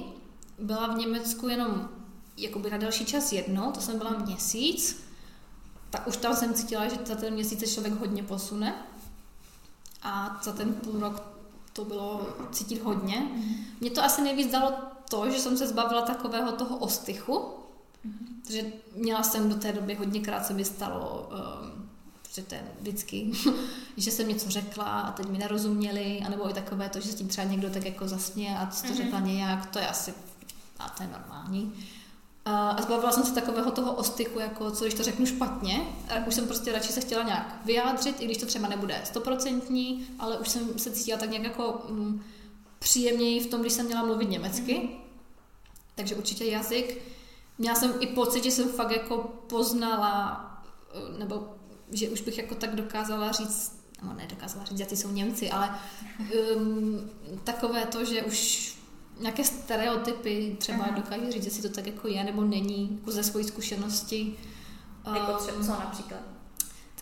byla v Německu jenom jakoby na další čas jednou, to jsem byla měsíc, tak už tam jsem cítila, že za ten měsíc se člověk hodně posune a za ten půl rok to bylo cítit hodně. Mě to asi nejvíc dalo to, že jsem se zbavila takového toho ostychu, protože měla jsem do té doby hodněkrát se mi stalo, um, že to je vždycky, *laughs* že jsem něco řekla a teď mi nerozuměli, anebo i takové to, že s tím třeba někdo tak jako zasměje a to Mhm. řekla nějak, to je asi, a to je normální. A zbavila jsem se takového toho ostychu, jako co když to řeknu špatně. A už jsem prostě radši se chtěla nějak vyjádřit, i když to třeba nebude stoprocentní, ale už jsem se cítila tak nějak jako mm, příjemněji v tom, když jsem měla mluvit německy. Mm-hmm. Takže určitě jazyk. Měla jsem i pocit, že jsem fakt jako poznala, eh, nebo že už bych jako tak dokázala říct, no nedokázala říct, jaký jsou Němci, ale um, takové to, že už nějaké stereotypy třeba Aha. dokážu říct, jestli to tak jako je nebo není, jako ze svojí zkušenosti. Jako Um, třeba, co například?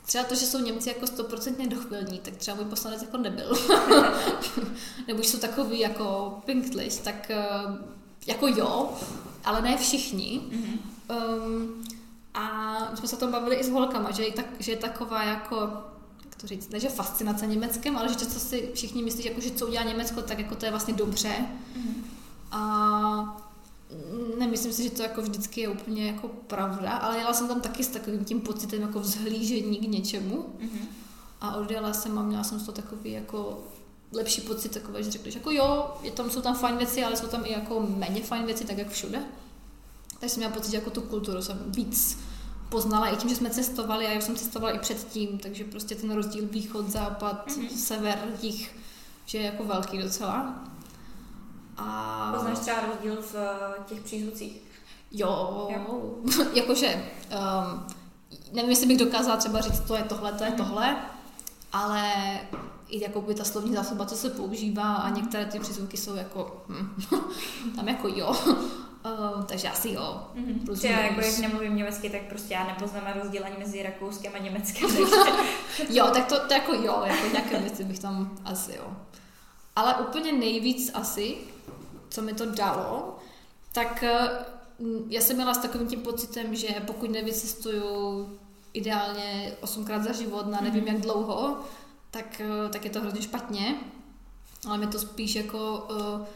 Třeba to, že jsou Němci jako stoprocentně dochvilní, tak třeba můj poslanec jako nebyl. *laughs* Nebo že jsou takový jako pinktlish, tak eh, jako jo, ale ne všichni. Mhm. Um, a my jsme se o tom bavili i s holkama, že je, tak, že je taková jako, jak to říct, ne že fascinace Německem, ale že často si všichni myslí, že, jako, že co udělá Německo, tak jako to je vlastně dobře. Mhm. A nemyslím si, že to jako vždycky je úplně jako pravda, ale jela jsem tam taky s takovým tím pocitem jako vzhlížení k něčemu Mhm. a odjela jsem a měla jsem z toho takový jako lepší pocit takové, že řekneš jako jo, je tam, jsou tam fajn věci, ale jsou tam i jako méně fajn věci, tak jak všude. Takže jsem měla pocit, že jako tu kulturu jsem víc poznala i tím, že jsme cestovali a já jsem cestovala i předtím, takže prostě ten rozdíl východ, západ, Mhm. sever, jich, že je jako velký docela. A... Poznáš třeba rozdíl v eh, těch přízvucích? Jo, Jo. *laughs* jakože, um, nevím, jestli bych dokázala třeba říct, to je tohle, to je Mhm. tohle, ale i jakoby ta slovní zásoba, co se používá a některé ty přízvuky jsou jako, hm, *laughs* tam jako jo, um, takže asi jo. Mhm. Plus Třeba jako jak nemluvím německy, tak prostě já nepoznám rozdíl ani mezi Rakouskem a Německem. *laughs* takže- Jo, tak to, to jako jo, jako nějaké věci bych tam asi jo. Ale úplně nejvíc asi, co mi to dalo, tak eh, já jsem měla s takovým tím pocitem, že pokud nevycestuju ideálně osmkrát za život na nevím Mhm. jak dlouho, tak, eh, tak je to hrozně špatně. Ale mi to spíš jako eh,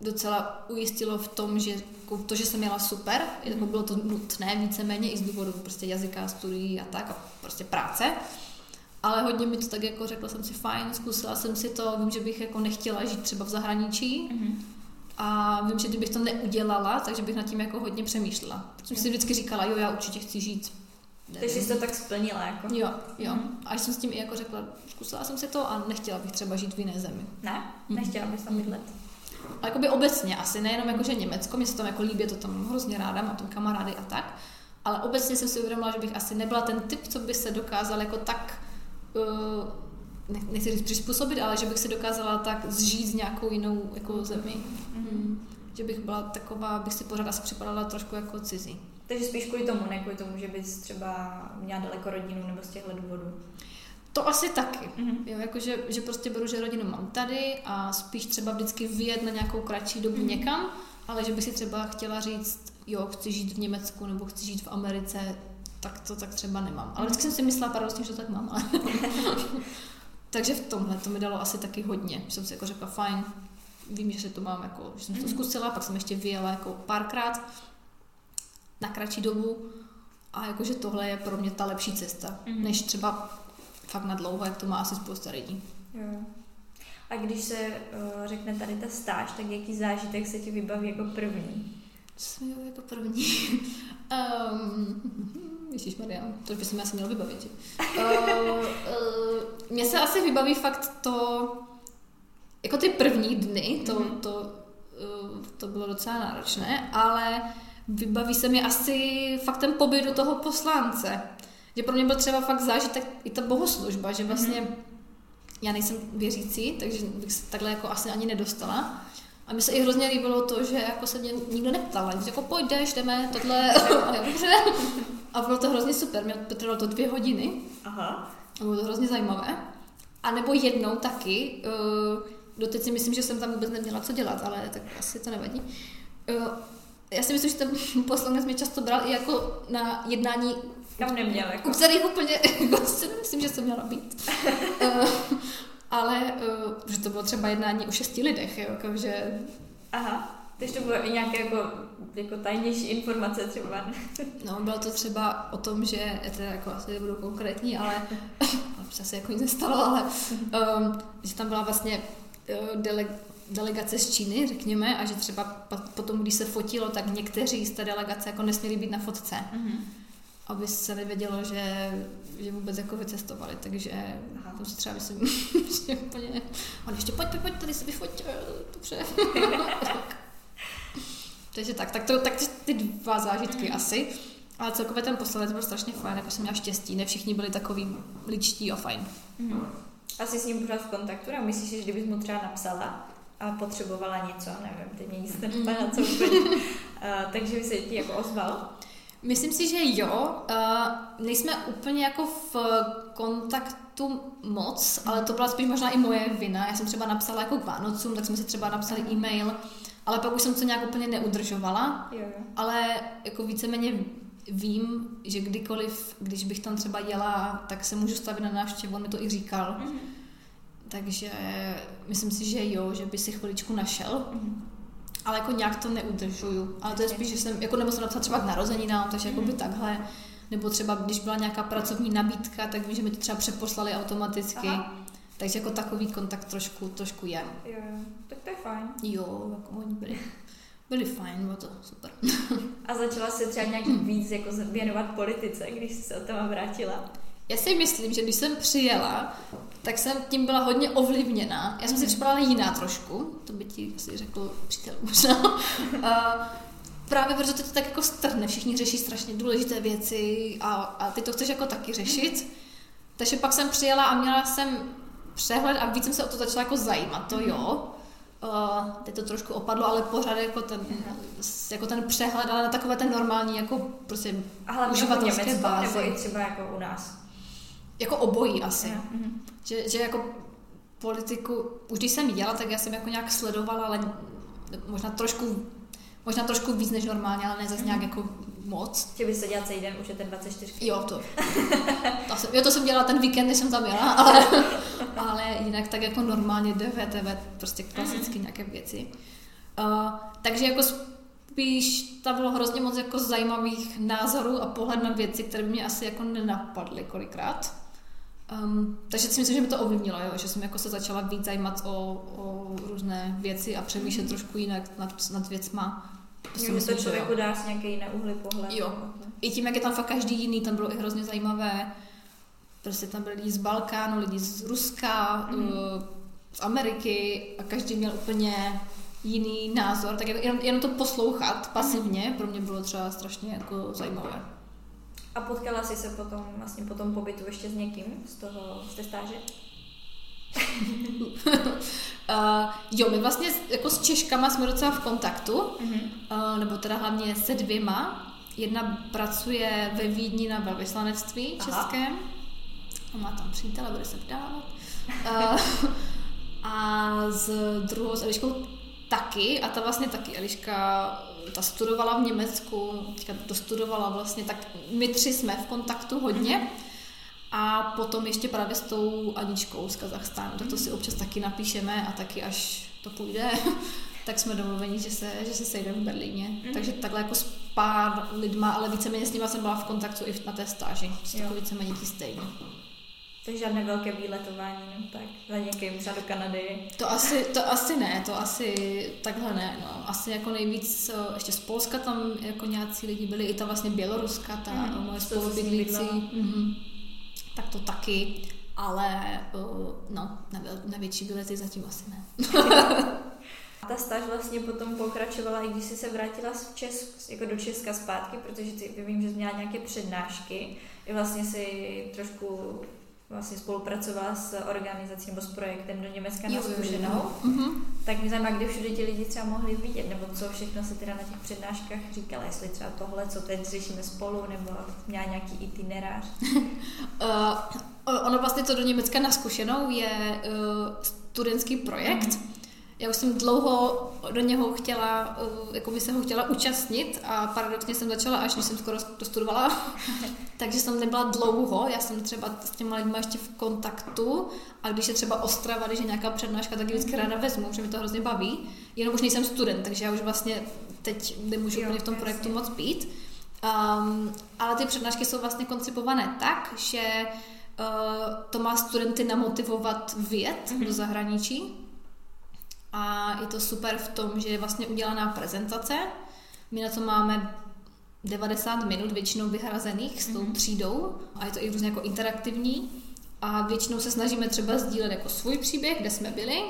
docela ujistilo v tom, že jako to, že jsem měla super, jako bylo to nutné víceméně i z důvodu prostě jazyka, studií a tak a prostě práce. Ale hodně mi to tak jako řekla jsem si fajn, zkusila jsem si to, vím, že bych jako nechtěla žít třeba v zahraničí Mhm. a vím, že kdybych to neudělala, takže bych nad tím jako hodně přemýšlela. Protože jsem si vždycky říkala, jo, já určitě chci žít. Takže jsi to tak splnila, jako. Jo, jo. Mhm. A jsem s tím i jako řekla, zkusila jsem si to a nechtěla bych třeba žít v jiné zemi. Ne? Mhm. Nechtěla bys tam bydlet? A jakoby obecně asi, nejenom jako, že Německo, mě se tam jako líbí, je to tam hrozně ráda, mám tam kamarády a tak, ale obecně jsem si uvědomila, že bych asi nebyla ten typ, co by se dokázal jako tak, uh, ne, nechci říct přizpůsobit, ale že bych se dokázala tak zžít s nějakou jinou jako zemi. Mhm. Mm. Že bych byla taková, bych si pořád asi připadala trošku jako cizí. Takže spíš kvůli tomu, ne kvůli tomu, že bys třeba měla daleko rodinu nebo z těchto důvodů. To asi taky. Mhm. Jo, jakože, že prostě beru, že rodinu mám tady a spíš třeba vždycky vyjet na nějakou kratší dobu Mhm. někam, ale že bych si třeba chtěla říct, jo, chci žít v Německu nebo chci žít v Americe, tak to tak třeba nemám. Ale vždycky jsem si myslela paradoxně, že to tak mám. Ale... *laughs* Takže v tomhle to mi dalo asi taky hodně. Jsem si jako řekla, fajn, vím, že se to mám, jako, že jsem to Mhm. zkusila, pak jsem ještě vyjela jako párkrát na kratší dobu a jakože tohle je pro mě ta lepší cesta, Mhm. než třeba fakt na dlouho, jak to má asi spousta lidí. Jo. A když se uh, řekne tady ta stáž, tak jaký zážitek se ti vybaví jako první? Co jo, jako první? um, *laughs* *laughs* Ježíš Maria, to by se mi asi mělo vybavit. že? Uh, uh, mně se asi vybaví fakt to, jako ty první dny, to, Mhm. to, uh, to bylo docela náročné, ale vybaví se mi asi fakt ten pobyt do toho poslance. Že pro mě byl třeba fakt zážitek i ta bohoslužba, že vlastně já nejsem věřící, takže bych se takhle jako asi ani nedostala. A mi se i hrozně líbilo to, že jako se mě nikdo neptal, ani jako pojďeš, jdeme, tohle, *laughs* a, já, dobře. a bylo to hrozně super, mě trvalo to dvě hodiny. Aha. A bylo to hrozně zajímavé. A nebo jednou taky, uh, doteď si myslím, že jsem tam vůbec neměla co dělat, ale tak asi to nevadí. Já si myslím, že ten *laughs* poslanec mě často bral i jako na jednání, Kam neměl, u jako. kterých úplně *laughs* jako si nemyslím, že jsem měla být. uh, *laughs* ale uh, že to bylo třeba jednání o šesti lidech, jo, jako, že Aha. Takže to bylo i nějaké jako, jako tajnější informace třeba. No, bylo to třeba o tom, že, teda jako asi nebudu konkrétní, ale se jako nic nestalo, ale um, že tam byla vlastně uh, dele, delegace z Číny, řekněme, a že třeba potom, když se fotilo, tak někteří z té delegace jako nesměli být na fotce, Mhm. aby se nevědělo, že, že vůbec jako vycestovali, takže Aha. tam si třeba myslím, *laughs* že úplně, on ještě pojď, pojď, pojď, tady se vyfoť, dobře. *laughs* takže tak, tak, to, tak ty- dva zážitky asi. Ale celkově ten posledec byl strašně fajn, jako jsem měla štěstí, ne všichni byli takový ličtí a fajn. Mhm. Asi s ním pořád v kontaktu a myslíš, že kdybys mu třeba napsala a potřebovala něco, nevím, teď mě nic nenapadá, co úplně, *laughs* uh, takže by se ti jako ozval? Myslím si, že jo. Uh, nejsme úplně jako v kontaktu moc, ale to byla spíš možná i moje vina. Já jsem třeba napsala jako k Vánocům, tak jsme si třeba napsali e-mail, ale pak už jsem to nějak úplně neudržovala. Jo, jo. Ale jako víceméně vím, že kdykoliv, když bych tam třeba jela, tak se můžu stavit na návštěvu, on mi to i říkal. Mhm. Takže myslím si, že jo, že by si chviličku našel. Mhm. Ale jako nějak to neudržuju. Ale to je spíš, že jsem, jako nebo jsem napsat třeba k narozeninám, takže jako by Mhm. takhle. Nebo třeba, když byla nějaká pracovní nabídka, tak vím, že mi to třeba přeposlali automaticky. Aha. Takže jako takový kontakt trošku, trošku je. Jo. Tak to je fajn. Jo, jako oni byli, byli fajn, bylo to super. A začala si třeba nějak víc jako věnovat politice, když jsi se od toho vrátila? Já si myslím, že když jsem přijela, tak jsem tím byla hodně ovlivněna. Já jsem si připadala jiná trošku, to by ti asi řekl přítel možná. *laughs* A právě protože to tak jako strhne, všichni řeší strašně důležité věci a, a ty to chceš jako taky řešit. Takže pak jsem přijela a měla jsem přehled a víc jsem se o to začala jako zajímat, to jo. Uh, teď to trošku opadlo, ale pořád jako ten, jako ten přehled, ale na takové ten normální, jako prostě A hlavně jako uživatelské bázi. nebo i třeba jako u nás? Jako obojí asi. Jo. Mhm. Že, že jako politiku, už když jsem jela, tak já jsem jako nějak sledovala, ale možná trošku, možná trošku víc než normálně, ale ne zase nějak jako moc. Že by se dělat celý den, už je ten 24. Jo, to. to jsem, jo, to jsem dělala ten víkend, než jsem tam jela, *laughs* ale, ale jinak tak jako normálně DVTV, prostě klasicky nějaké věci. Uh, takže jako spíš tam bylo hrozně moc jako zajímavých názorů a pohled na věci, které by mě asi jako nenapadly kolikrát. Um, takže si myslím, že mi to ovlivnilo, jo? že jsem jako se začala víc zajímat o, o různé věci a přemýšlet trošku jinak nad, nad věcma. To si Jo, myslím, to že jo. člověku dá si nějaký jiný úhly pohled. Jo. I tím, jak je tam fakt každý jiný, tam bylo i hrozně zajímavé. Prostě tam byli lidi z Balkánu, lidi z Ruska, Mhm. mm. z Ameriky a každý měl úplně jiný názor. Tak jenom, jenom to poslouchat pasivně pro mě bylo třeba strašně jako zajímavé. A potkala jsi se potom, vlastně po tom pobytu ještě s někým z toho, z té stáže? Uh, *laughs* jo, my vlastně s- jako s Češkama jsme docela v kontaktu, Mhm. uh, nebo teda hlavně se dvěma. Jedna pracuje ve Vídni na velvyslanectví Aha. českém. A má tam přítele, bude se vdávat. Uh, *laughs* a s druhou, s Eliškou taky, a ta vlastně taky, Eliška, ta studovala v Německu, teďka dostudovala vlastně, tak my tři jsme v kontaktu hodně. A potom ještě právě s tou Aničkou z Kazachstánu, tak to si občas taky napíšeme a taky až to půjde, *laughs* tak jsme domluveni, že se, že se sejdeme v Berlíně. Mhm. Takže takhle jako s pár lidma, ale víceméně s nima jsem byla v kontaktu i na té stáži. Jsou jako víceméně ti stejní. Takže žádné velké výletování, no tak za někým třeba do Kanady. To asi, to asi ne, to asi takhle ne. No. Asi jako nejvíc, ještě z Polska tam jako nějací lidi byli, i ta vlastně Běloruska, ta mm, moje spolubydlící. Mm-hmm. Tak to taky, ale no, na větší výlety zatím asi ne. *laughs* A ta stáž vlastně potom pokračovala, i když jsi se vrátila z Česk, jako do Česka zpátky, protože ty vím, že jsi měla nějaké přednášky, i vlastně si trošku vlastně spolupracovala s organizací nebo s projektem do Německa na zkušenou, Mhm. tak mě zajímá, kde všude ti lidi třeba mohli vidět, nebo co všechno se teda na těch přednáškách říkala, jestli třeba tohle, co teď řešíme spolu, nebo měla nějaký itinerář. *laughs* Uh, ono vlastně to do Německa na zkušenou je uh, studentský projekt. Já už jsem dlouho do něho chtěla, uh, jako by se ho chtěla účastnit a paradoxně jsem začala až, když jsem skoro dostudovala. *laughs* Takže jsem nebyla dlouho, já jsem třeba s těma lidmi ještě v kontaktu a když je třeba Ostrava, když je nějaká přednáška, tak ji vždycky ráda vezmu, protože mi to hrozně baví. Jenom už nejsem student, takže já už vlastně teď nemůžu úplně v tom projektu moc být. Um, ale ty přednášky jsou vlastně koncipované tak, že uh, to má studenty namotivovat vyjet Mhm. do zahraničí. A je to super v tom, že je vlastně udělaná prezentace. My na to máme 90 minut většinou vyhrazených s tou Mhm. třídou a je to i různě jako interaktivní. A většinou se snažíme třeba sdílet jako svůj příběh, kde jsme byli.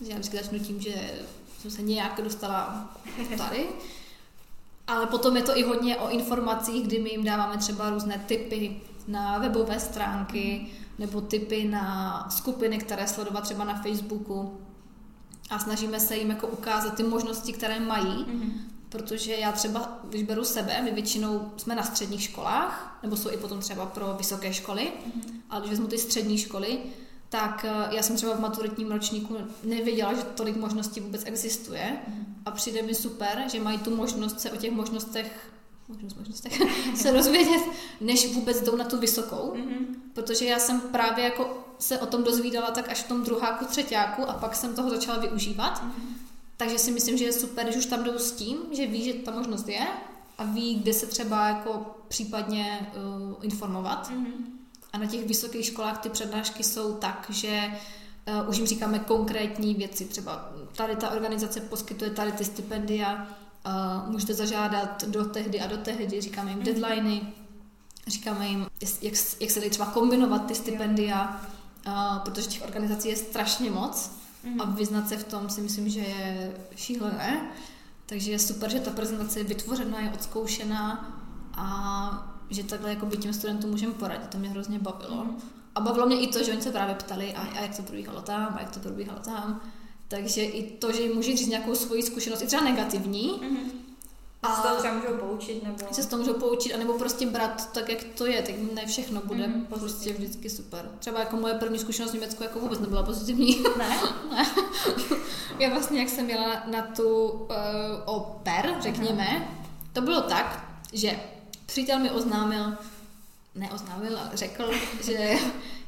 Já vždycky začnu tím, že jsem se nějak dostala tady. Ale potom je to i hodně o informacích, kdy my jim dáváme třeba různé typy na webové stránky nebo typy na skupiny, které sledovat třeba na Facebooku. A snažíme se jim jako ukázat ty možnosti, které mají, protože já třeba, když beru sebe, my většinou jsme na středních školách, nebo jsou i potom třeba pro vysoké školy, ale když vezmu ty střední školy, tak eh, já jsem třeba v maturitním ročníku nevěděla, že tolik možností vůbec existuje. A přijde mi super, že mají tu možnost se o těch možnostech možnost, možnostech *laughs* se rozvědět, než vůbec jdou na tu vysokou, protože já jsem právě jako se o tom dozvídala tak až v tom druháku, třetíku a pak jsem toho začala využívat. Takže si myslím, že je super, když už tam jdou s tím, že ví, že ta možnost je a ví, kde se třeba jako případně uh, informovat. A na těch vysokých školách ty přednášky jsou tak, že uh, už jim říkáme konkrétní věci. Třeba tady ta organizace poskytuje tady ty stipendia, uh, můžete zažádat do tehdy a do tehdy, říkáme jim deadliny, říkáme jim, jak, jak se dají třeba kombinovat ty stipendia, uh, protože těch organizací je strašně moc a vyznat se v tom si myslím, že je šílené. Takže je super, že ta prezentace je vytvořená, je odzkoušená a že takhle jako by těm studentům můžeme poradit. To mě hrozně bavilo. A bavilo mě i to, že oni se právě ptali, a, a jak to probíhalo tam, a jak to probíhalo tam. Takže i to, že jim může říct nějakou svoji zkušenost, i třeba negativní, A se třeba můžou poučit, nebo... se z toho můžou poučit, anebo prostě brát tak, jak to je, tak ne všechno bude mm, prostě pozitivní. vždycky super. Třeba jako moje první zkušenost v Německu jako vůbec nebyla pozitivní. *laughs* Ne? Já vlastně, jak jsem jela na, na tu uh, oper, řekněme, to bylo tak, že přítel mi oznámil, neoznámil, ale řekl, že,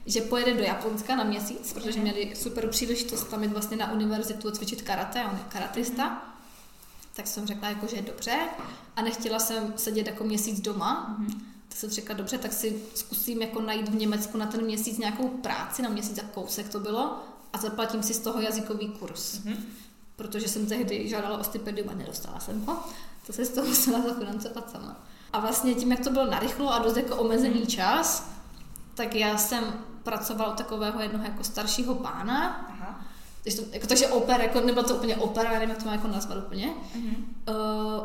že pojede do Japonska na měsíc, protože měli super příležitost tam jít vlastně na univerzitu a cvičit karate, on je karatista. Tak jsem řekla, jako, že je dobře. A nechtěla jsem sedět jako měsíc doma, tak jsem řekla, dobře, tak si zkusím jako najít v Německu na ten měsíc nějakou práci, na měsíc a kousek to bylo. A zaplatím si z toho jazykový kurz. Protože jsem tehdy žádala o stipendium a nedostala jsem ho, to se z toho musela zafinancovat sama. A vlastně tím, jak to bylo narychlo a dost jako omezený čas, tak já jsem pracovala u takového jednoho jako staršího pána, Aha. takže, to, jako, takže oper, jako nebylo to úplně opera, nevím, jak to má jako nazvat úplně. Mhm. Uh,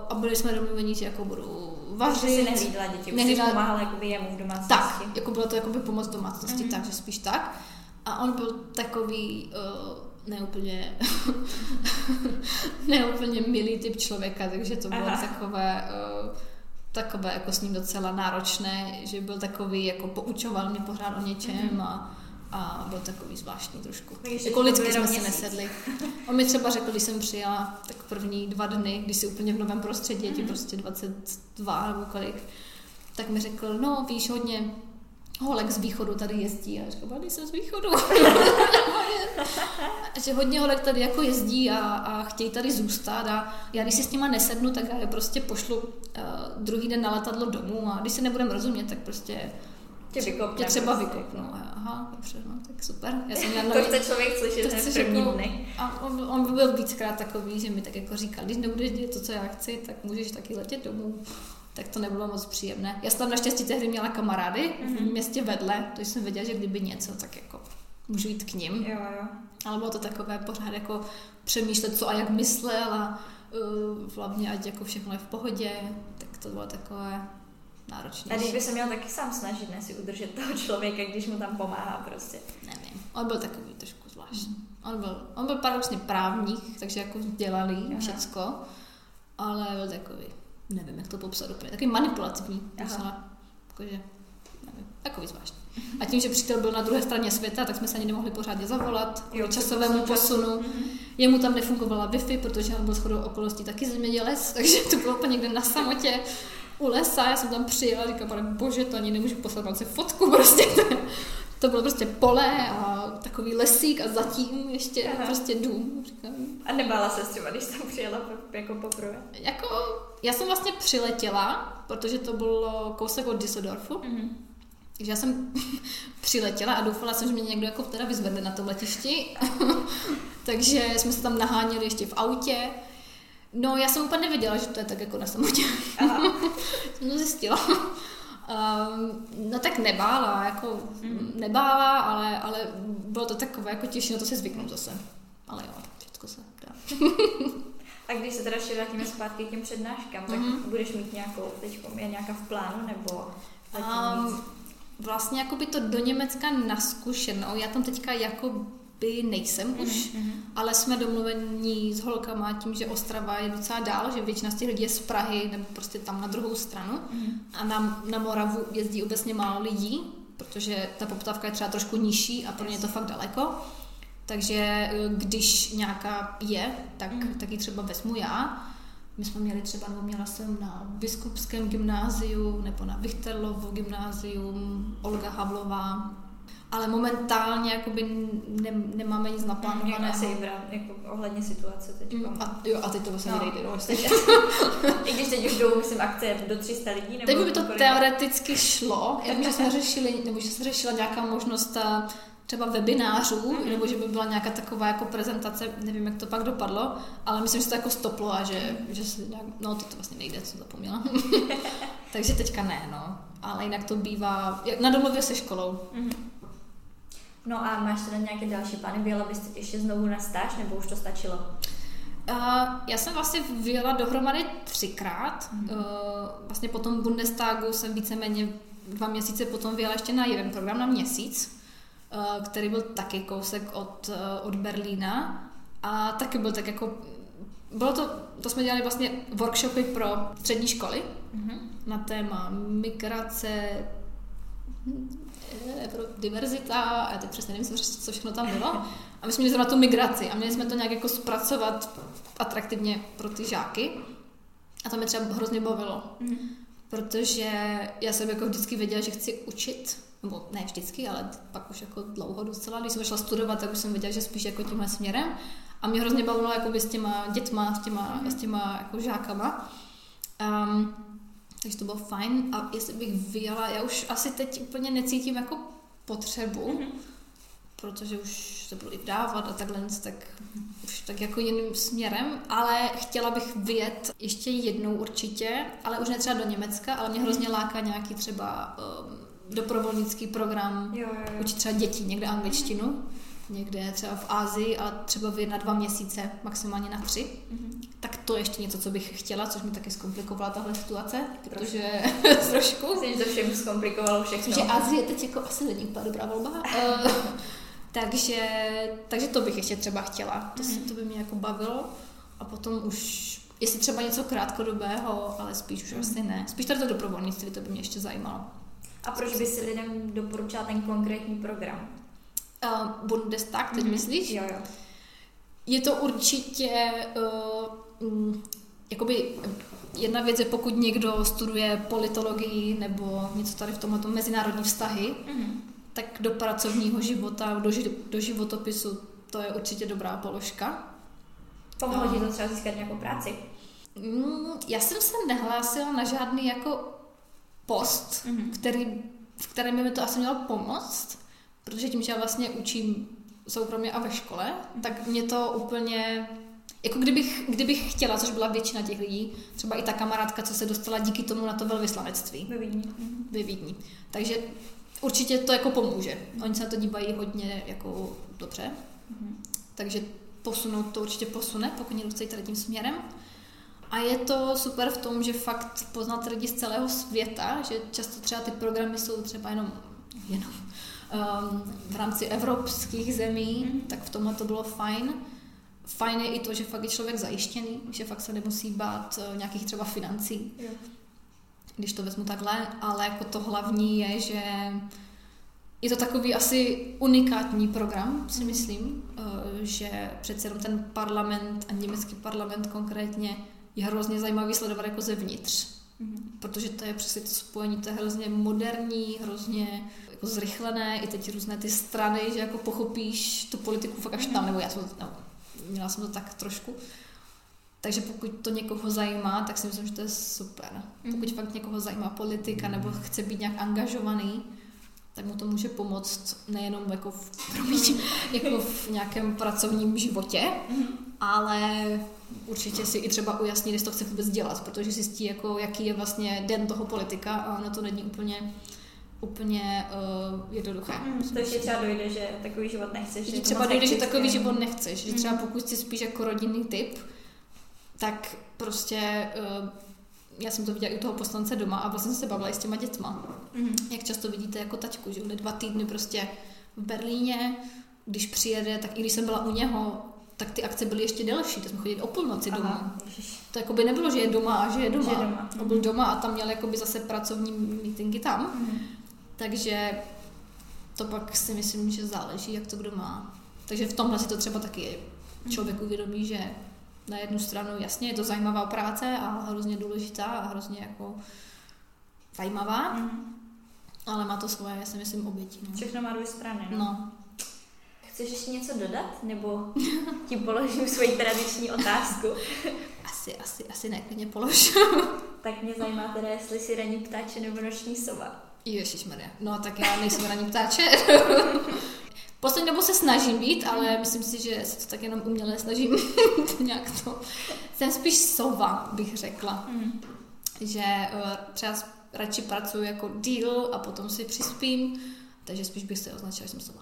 a byli jsme domluveni, že jako budu Takže si vařit. nehlídla děti, už pomáhala jakoby jemu v domácnosti. Tak, jako bylo to jakoby pomoc domácnosti, mm-hmm. takže spíš tak. A on byl takový uh, neúplně, *laughs* neúplně milý typ člověka, takže to bylo Aha. takové, uh, takové jako s ním docela náročné, že byl takový, jako poučoval mě pořád o něčem Mhm. a, a byl takový zvláštní trošku. Ještě Jako lidsky jsme si nesedli. *laughs* On mi třeba řekl, když jsem přijela, tak první dva dny, když jsi úplně v novém prostředí, je ti Mhm. prostě 22 nebo kolik, tak mi řekl, no víš, hodně holek z východu tady jezdí. A já říkám, "Já jsem z východu. *laughs* Že hodně holek tady jako jezdí a, a chtějí tady zůstat a já když si s nima nesednu, tak já je prostě pošlu uh, druhý den na letadlo domů a když se nebudeme rozumět, tak prostě Tě vykopne. tě třeba prostě. vykopnu. A Aha, dobře, no, tak super. Já jsem měla To nový- chce člověk slyšet to hned první jako- dny. a on, on by byl víckrát takový, že mi tak jako říkal, když nebudeš dělat to, co já chci, tak můžeš taky letět domů. Tak to nebylo moc příjemné. Já jsem tam naštěstí tehdy měla kamarády Mhm. v městě vedle, to jsem věděla, že kdyby něco, tak jako můžu jít k ním. Jo, jo. Ale bylo to takové pořád jako přemýšlet, co a jak myslel a uh, hlavně ať jako všechno je v pohodě, tak to bylo takové náročnější. A když by se měl taky sám snažit, ne si udržet toho člověka, když mu tam pomáhá prostě. Nevím, on byl takový trošku zvláštní. Mm. On byl, on byl paradoxně právník, takže jako Aha. všecko, ale byl takový, nevím, jak to popsat úplně, takový manipulativní. Jakože, nevím, takový zvláštní. A tím, že přítel byl na druhé straně světa, tak jsme se ani nemohli pořádně zavolat kvůli časovému posunu. Mm-hmm. Jemu tam nefungovala Wi-Fi, protože on byl shodou okolností taky zemědělec, *laughs* takže to bylo úplně někde na samotě u lesa. Já jsem tam přijela a říkala, pane bože, to ani nemůžu poslat si fotku prostě. To bylo prostě pole a takový lesík a zatím ještě Aha. prostě dům. Říkám. A nebála se třeba, když tam přijela jako poprvé? Jako, já jsem vlastně přiletěla, protože to bylo kousek od Düsseldorfu. Mm-hmm. Takže já jsem *laughs* přiletěla a doufala jsem, že mě někdo jako teda vyzvedne na tom letišti. *laughs* Takže jsme se tam naháněli ještě v autě. No, já jsem úplně nevěděla, že to je tak jako na samotě. *laughs* jsem to zjistila. Um, no tak nebála, jako mm. nebála, ale, ale bylo to takové jako těžší, na to se zvyknout zase. Ale jo, všechno se dá. *laughs* A když se teda ještě vrátíme zpátky k těm přednáškám, tak mm. budeš mít nějakou, teď je nějaká v plánu, nebo um, Vlastně jako by to do Německa naskušenou. Já tam teďka jako by nejsem mm-hmm. už, mm-hmm. ale jsme domluvení s holkama tím, že Ostrava je docela dál, že většina z těch lidí je z Prahy nebo prostě tam na druhou stranu mm-hmm. a na, na Moravu jezdí obecně málo lidí, protože ta poptávka je třeba trošku nižší a pro ně je to fakt daleko. Takže eh, když nějaká je, tak, mm-hmm. tak ji třeba vezmu já. My jsme měli třeba, nebo měla jsem na Biskupském gymnáziu, nebo na Vichterlovo gymnázium, Olga Havlová, ale momentálně jakoby ne, nemáme nic naplánovaného. Asi jako ohledně situace teď. Mm, a, jo, a teď to vlastně no. nejde. No, *laughs* I když teď už jdou, myslím, akce do 300 lidí. Nebo teď by to teoreticky šlo, *laughs* jenom, že jsme řešili, nebo že se řešila nějaká možnost eh, třeba webinářů, mm-hmm. nebo že by byla nějaká taková jako prezentace, nevím, jak to pak dopadlo, ale myslím, že to jako stoplo a že, že se nějak, no to, to vlastně nejde, co zapomněla. *laughs* Takže teďka ne, no. Ale jinak to bývá na domluvě se školou. Mm-hmm. No a máš teda nějaké další plány? Vyjela bys teď ještě znovu na stáž, nebo už to stačilo? Uh, já jsem vlastně vyjela dohromady třikrát. Mm-hmm. Uh, vlastně po tom Bundestagu jsem víceméně dva měsíce potom vyjela ještě na jeden program na měsíc, uh, který byl taky kousek od, uh, od Berlína a taky byl tak jako bylo to, to jsme dělali vlastně workshopy pro střední školy mm-hmm. na téma migrace, pro diverzita, a já teď přesně nevím, co všechno tam bylo. A my jsme měli zrovna tu migraci a měli jsme to nějak jako zpracovat atraktivně pro ty žáky. A to mě třeba hrozně bavilo. Mm. Protože já jsem jako vždycky věděla, že chci učit, nebo ne vždycky, ale pak už jako dlouho docela. Když jsem šla studovat, tak už jsem věděla, že spíš jako tímhle směrem. A mě hrozně bavilo jako s těma dětma, s těma, mm. s těma jako žákama. Um, takže to bylo fajn a jestli bych vyjela, já už asi teď úplně necítím jako potřebu, mm-hmm. protože už se budu i vdávat a takhle, tak už tak jako jiným směrem, ale chtěla bych vyjet ještě jednou určitě, ale už ne třeba do Německa, ale mě hrozně láká nějaký třeba um, doprovolnický program, jo, jo, jo. učit třeba děti někde angličtinu. Mm-hmm někde třeba v Ázii, ale třeba vy na dva měsíce, maximálně na tři, mm-hmm. tak to je ještě něco, co bych chtěla, což mi taky zkomplikovala tahle situace, protože *laughs* trošku. Myslím, že to všem zkomplikovalo všechno. Že Azie teď jako asi není úplně dobrá volba. uh, *laughs* takže, takže to bych ještě třeba chtěla. To, mm-hmm. to by mě jako bavilo. A potom už, jestli třeba něco krátkodobého, ale spíš už mm-hmm. asi ne. Spíš tady to dobrovolnictví, to by mě ještě zajímalo. A proč by si lidem doporučila ten konkrétní program? Uh, Bundestag, teď mm-hmm. myslíš? Jo, jo. Je to určitě uh, um, jakoby jedna věc je, pokud někdo studuje politologii nebo něco tady v tomhle mezinárodní vztahy, mm-hmm. tak do pracovního života, do, do životopisu to je určitě dobrá položka. Pomohlo ti to třeba získat nějakou práci? Mm, já jsem se nehlásila na žádný jako post, mm-hmm. který, v kterém by mi to asi mělo pomoct, protože tím, že já vlastně učím soukromě a ve škole, tak mě to úplně jako kdybych, kdybych chtěla, což byla většina těch lidí, třeba i ta kamarádka, co se dostala díky tomu na to velvyslanectví. Ve Vídni. Ve Vídni. Takže určitě to jako pomůže. Oni se na to dívají hodně jako dobře. Mm-hmm. Takže posunout to určitě posune, pokud někdo chce tady tím směrem. A je to super v tom, že fakt poznat lidi z celého světa, že často třeba ty programy jsou třeba jenom, jenom um, v rámci evropských zemí, mm. tak v tomhle to bylo fajn. Fajn je i to, že fakt je člověk zajištěný, že fakt se nemusí bát uh, nějakých třeba financí, jo. když to vezmu takhle, ale jako to hlavní je, že je to takový asi unikátní program, si mhm. myslím, uh, že přece jenom ten parlament a německý parlament konkrétně je hrozně zajímavý sledovat jako zevnitř. Mm-hmm. Protože to je přesně to spojení, to je hrozně moderní, hrozně jako zrychlené, i teď různé ty strany, že jako pochopíš tu politiku fakt až tam, nebo já jsem, no, měla jsem to tak trošku. Takže pokud to někoho zajímá, tak si myslím, že to je super. Mm-hmm. Pokud fakt někoho zajímá politika nebo chce být nějak angažovaný, tak mu to může pomoct nejenom jako v, *laughs* promiň, jako v nějakém pracovním životě, ale určitě si i třeba ujasnit, jestli to chce vůbec dělat, protože zjistí, jako, jaký je vlastně den toho politika a ono to není úplně úplně uh, jednoduché. Mm, to ještě třeba dojde, že takový život nechceš. Že třeba dojde, že takový život nechceš. Že třeba mm. pokud jsi spíš jako rodinný typ, tak prostě uh, já jsem to viděla i u toho poslance doma a vlastně jsem se bavila i s těma dětma. Mm. Jak často vidíte jako taťku, že je dva týdny prostě v Berlíně, když přijede, tak i když jsem byla u něho, tak ty akce byly ještě delší, to jsme chodili o půlnoci Aha, doma. To jako by nebylo, že je doma a že je doma. Že je doma. On byl doma a tam měl jakoby zase pracovní meetingy tam. Mm. Takže to pak si myslím, že záleží, jak to kdo má. Takže v tomhle si to třeba taky člověk uvědomí, že na jednu stranu jasně je to zajímavá práce a hrozně důležitá a hrozně jako zajímavá, mm. ale má to svoje, já si myslím, oběti. No. Všechno má dvě strany, no. no. Chceš ještě něco dodat, nebo ti položím svoji tradiční otázku? *laughs* Asi, asi, asi ne, klidně polož. tak mě zajímá teda, jestli si raní ptáče nebo noční sova. Maria. No tak já nejsem raní ptáče. *laughs* Poslední dobou se snažím být, ale myslím si, že se to tak jenom uměle snažím *laughs* nějak to. Jsem spíš sova, bych řekla. Mm. Že uh, třeba radši pracuji jako deal a potom si přispím, takže spíš bych se označila, že jsem sova.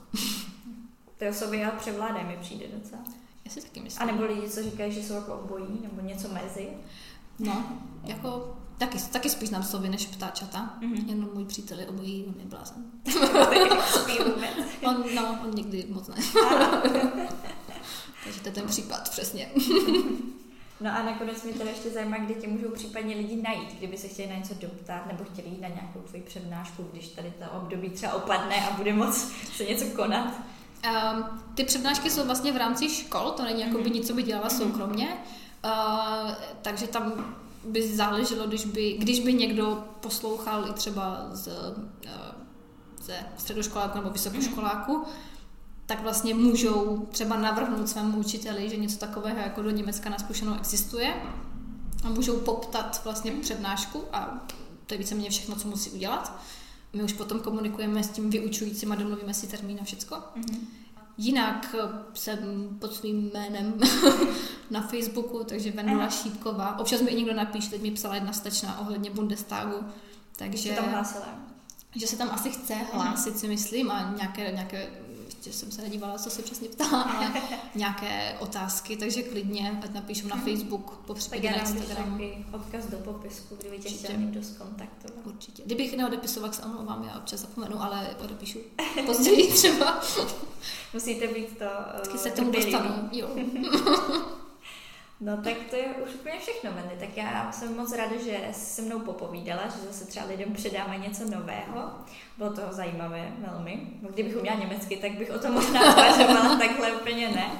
Ty osoby ale převládají mi přijde docela. Já si taky myslím. A nebo lidi, co říkají, že jsou jako obojí, nebo něco mezi. No, jako taky, taky spíš nám sovy než ptáčata. Mm-hmm. Jenom můj přítel je obojí, on je blázen. *laughs* on, no, on někdy moc ne. *laughs* Takže to je ten případ, přesně. *laughs* No a nakonec mě teda ještě zajímá, kde tě můžou případně lidi najít, kdyby se chtěli na něco doptat nebo chtěli jít na nějakou tvoji přednášku, když tady to období třeba opadne a bude moc se něco konat. Um, ty přednášky jsou vlastně v rámci škol, to není jako by mhm. nic, co by dělala mhm. soukromně, uh, takže tam by záleželo, když by, když by někdo poslouchal i třeba z, uh, ze středoškoláku nebo vysokoškoláku, tak vlastně můžou třeba navrhnout svému učiteli, že něco takového jako do Německa na zkušenou existuje a můžou poptat vlastně přednášku a to je víceméně všechno, co musí udělat. My už potom komunikujeme s tím vyučujícím a domluvíme si termín a všecko. Mm-hmm. Jinak jsem pod svým jménem *laughs* na Facebooku, takže Vendula Šípková. Občas mi i někdo napíše, teď mi psala jedna stečna ohledně Bundestagu. Takže, tam hlásila. Že se tam asi chce hlásit, si myslím, a nějaké, nějaké ještě jsem se nedívala, co se přesně ptala, ale *laughs* nějaké otázky, takže klidně, ať napíšu na mhm. Facebook, po případě na Instagram. odkaz do popisku, kdyby tě chtěl někdo zkontaktovat. Určitě. Kdybych neodepisoval, se omlouvám, já občas zapomenu, ale odepíšu *laughs* později třeba. *laughs* Musíte být to uh, Taky se tomu dostanu, jo. No tak to je už úplně všechno, Mendy. Tak já jsem moc ráda, že jsi se mnou popovídala, že zase třeba lidem předáme něco nového. Bylo to zajímavé velmi. No, kdybych uměla německy, tak bych o tom možná uvažovala, *laughs* takhle úplně ne.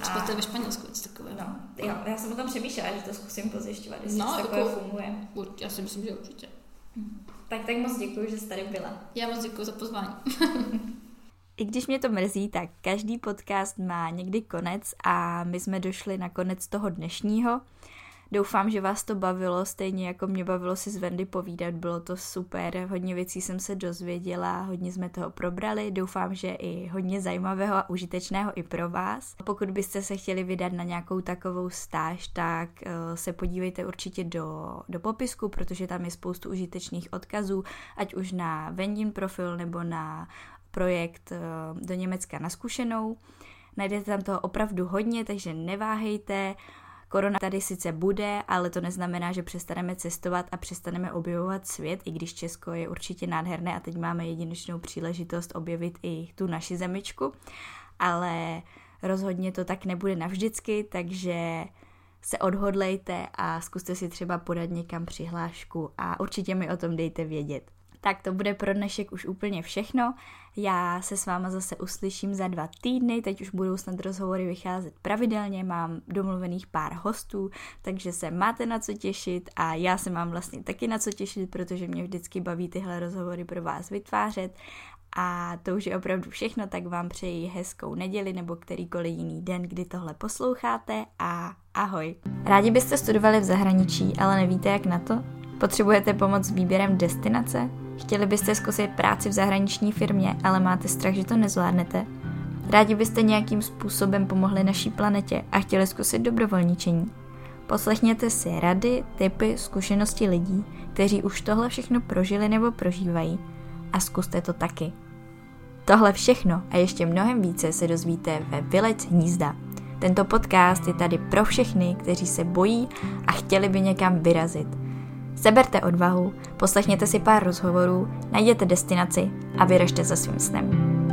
Třeba to je ve Španělsku něco takové. No, jo, já jsem o tom přemýšlela, že to zkusím pozjišťovat, jestli no, takové jako, funguje. Já si myslím, že určitě. Tak tak moc děkuji, že jsi tady byla. Já moc děkuji za pozvání. *laughs* I když mě to mrzí, tak každý podcast má někdy konec a my jsme došli na konec toho dnešního. Doufám, že vás to bavilo, stejně jako mě bavilo si s Vendy povídat, bylo to super, hodně věcí jsem se dozvěděla, hodně jsme toho probrali, doufám, že i hodně zajímavého a užitečného i pro vás. Pokud byste se chtěli vydat na nějakou takovou stáž, tak uh, se podívejte určitě do, do popisku, protože tam je spoustu užitečných odkazů, ať už na Vendin profil nebo na projekt eh, do Německa na zkušenou. Najdete tam toho opravdu hodně, takže neváhejte. Korona tady sice bude, ale to neznamená, že přestaneme cestovat a přestaneme objevovat svět, i když Česko je určitě nádherné a teď máme jedinečnou příležitost objevit i tu naši zemičku, ale rozhodně to tak nebude navždycky, takže se odhodlejte a zkuste si třeba podat někam přihlášku a určitě mi o tom dejte vědět. Tak to bude pro dnešek už úplně všechno. Já se s váma zase uslyším za dva týdny, teď už budou snad rozhovory vycházet pravidelně, mám domluvených pár hostů, takže se máte na co těšit a já se mám vlastně taky na co těšit, protože mě vždycky baví tyhle rozhovory pro vás vytvářet a to už je opravdu všechno, tak vám přeji hezkou neděli nebo kterýkoliv jiný den, kdy tohle posloucháte a ahoj. Rádi byste studovali v zahraničí, ale nevíte jak na to? Potřebujete pomoc s výběrem destinace? Chtěli byste zkusit práci v zahraniční firmě, ale máte strach, že to nezvládnete? Rádi byste nějakým způsobem pomohli naší planetě a chtěli zkusit dobrovolničení? Poslechněte si rady, typy, zkušenosti lidí, kteří už tohle všechno prožili nebo prožívají a zkuste to taky. Tohle všechno a ještě mnohem více se dozvíte ve Vylec hnízda. Tento podcast je tady pro všechny, kteří se bojí a chtěli by někam vyrazit. Seberte odvahu, poslechněte si pár rozhovorů, najděte destinaci a vyražte za svým snem.